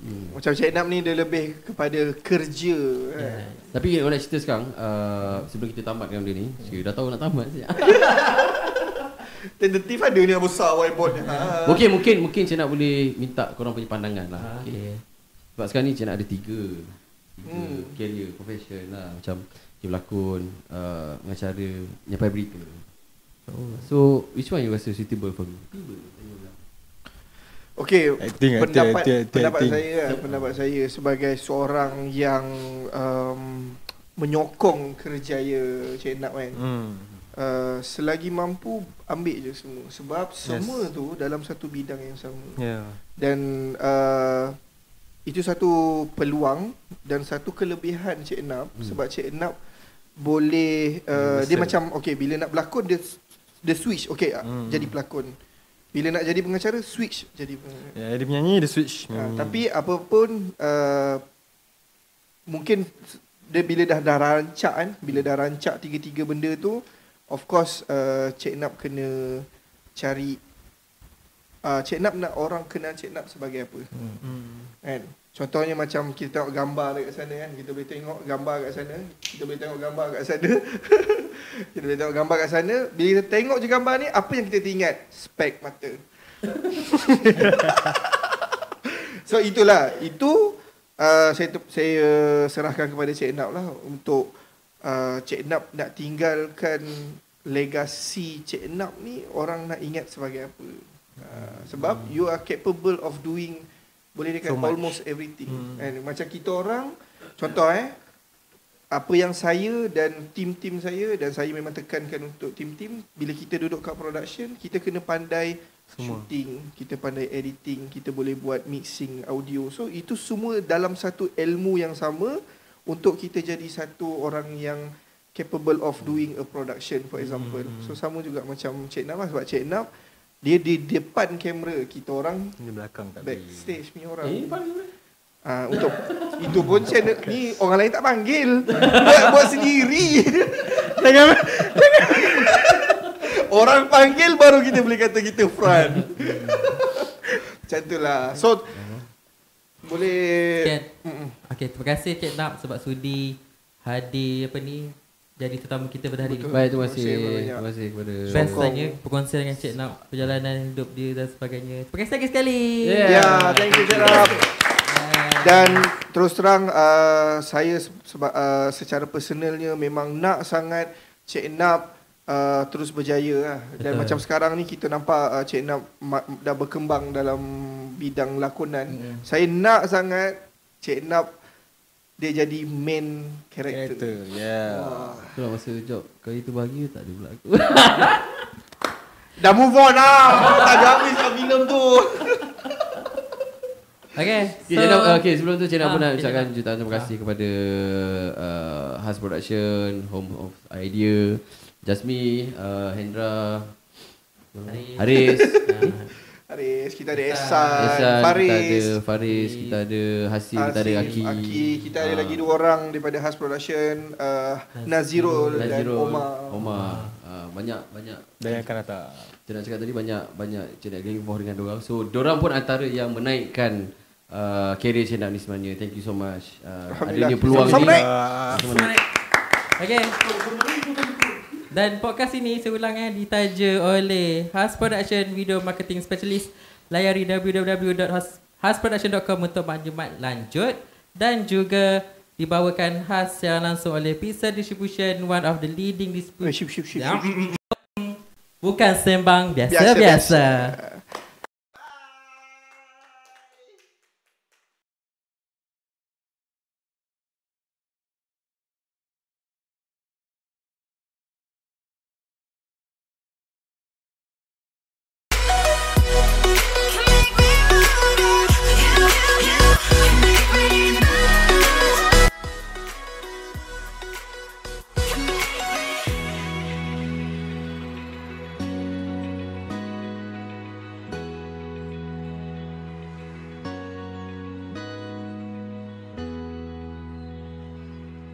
Hmm. Macam Cik Nap ni dia lebih kepada kerja kan Yeah. Tapi orang nak cerita sekarang uh, Sebelum kita tamatkan benda ni Saya dah tahu nak tamat saja. <laughs> Tentatif ada ni yang besar whiteboard ni. Ha. Mungkin mungkin mungkin Cik Nak boleh minta korang punya pandangan lah. Ah, Okay. okay. Sebab sekarang ni Cik Nak ada tiga. Tiga Hmm. career, profession lah. Macam dia berlakon, uh, pengacara, nyampai berita. Oh. So, which one you rasa suitable for me? Tiba. Okey, Acting, acting, pendapat acting, acting, pendapat acting. saya lah, pendapat saya sebagai seorang yang um, menyokong kerjaya Cik Nap kan. Hmm. Uh, selagi mampu ambil je semua sebab semua tu dalam satu bidang yang sama. Yeah. Dan uh, itu satu peluang dan satu kelebihan Cik Nap hmm. sebab Cik Nap boleh uh, dia macam okey bila nak berlakon dia dia switch okey hmm. Hmm. jadi pelakon. Bila nak jadi pengacara switch jadi pengacara. Ya, dia menyanyi, dia switch. Ha, Hmm. tapi apa pun uh, mungkin dia bila dah dah rancak kan, bila dah rancak tiga-tiga benda tu, of course uh, Cik Nap kena cari uh, Cik Nap nak orang kenal Cik Nap sebagai apa. Hmm. Kan? Contohnya macam kita tengok gambar dekat sana kan, kita boleh tengok gambar kat sana, kita boleh tengok gambar kat sana. <laughs> kita boleh tengok gambar kat sana, bila kita tengok je gambar ni, apa yang kita ingat? Spek mata. <laughs> so itulah, itu uh, saya saya serahkan kepada Cik Nap lah untuk uh, Cik Nap nak tinggalkan legasi Cik Nap ni orang nak ingat sebagai apa. Uh, sebab you are capable of doing boleh dekat So much. almost everything. Hmm. Hmm. And macam kita orang contoh eh apa yang saya dan tim-tim saya dan saya memang tekankan untuk tim-tim bila kita duduk kat production kita kena pandai Semua. shooting, kita pandai editing, kita boleh buat mixing audio. So itu semua dalam satu ilmu yang sama untuk kita jadi satu orang yang capable of doing a production for example. Hmm. So sama juga macam Cik Nap lah sebab Cik Nap dia di depan kamera, kita orang Di belakang tak backstage punya orang. Eh, panggil boleh? Ah untuk <laughs> itu pun channel ni orang lain tak panggil. buat buat sendiri. jangan, jangan. <laughs> Orang panggil baru kita boleh kata kita front. Macam itulah. So boleh Can. Okay, terima kasih Cik Nap sebab sudi hadir apa ni jadi tetamu kita pada hari Betul. ini. Baik, terima kasih. Terima kasih banyak. Terima kasih kepada Best tanya perkongsian dengan Cik Nap perjalanan hidup dia dan sebagainya. Terima kasih lagi sekali. Yeah. Ya, yeah, thank you Cik Rap. Dan terus terang uh, saya se- sebab uh, secara personalnya memang nak sangat Cik Nap uh, terus berjaya lah. Dan Betul. macam sekarang ni kita nampak uh, Cik Nap ma- dah berkembang dalam bidang lakonan. Mm. Saya nak sangat Cik Nap dia jadi main Character. character. Yeah. Wah. Itulah masa job Kali tu bahagia tak ada pula aku <laughs> Dah move on lah. tak ada habis lah filem tu. Okay, Okay, so, so, okay, sebelum tu Cik Nak Ah, pun nak ucapkan jutaan terima kasih kepada uh, Has Production, Home of Idea, Jasmi, uh, Hendra, Haris. Haris, <laughs> Haris, kita ada Ehsan, Ehsan, Ehsan, Faris. kita ada Faris, kita ada Hasim, kita ada Aki. Aki. Kita ada Ah, lagi dua orang daripada Has Production, uh, Nazirul, dan Nazirul, Omar. Omar. Uh, banyak banyak Dan yang akan datang. Cik nak cakap tadi banyak banyak Cik nak involved dengan dorang. So dorang pun antara yang menaikkan uh, career Cik Nak ni sebenarnya. Thank you so much. Uh, Alhamdulillah. adanya peluang ni. naik. Ah, Sama naik. Okay. Dan podcast ini seulang eh ditaja oleh Has Production Video Marketing Specialist. Layari www.hasproduction.com untuk maklumat lanjut dan juga dibawakan khas secara langsung oleh Pizza Distribution, one of the leading distribution. Bukan sembang Biasa-biasa. biasa-biasa.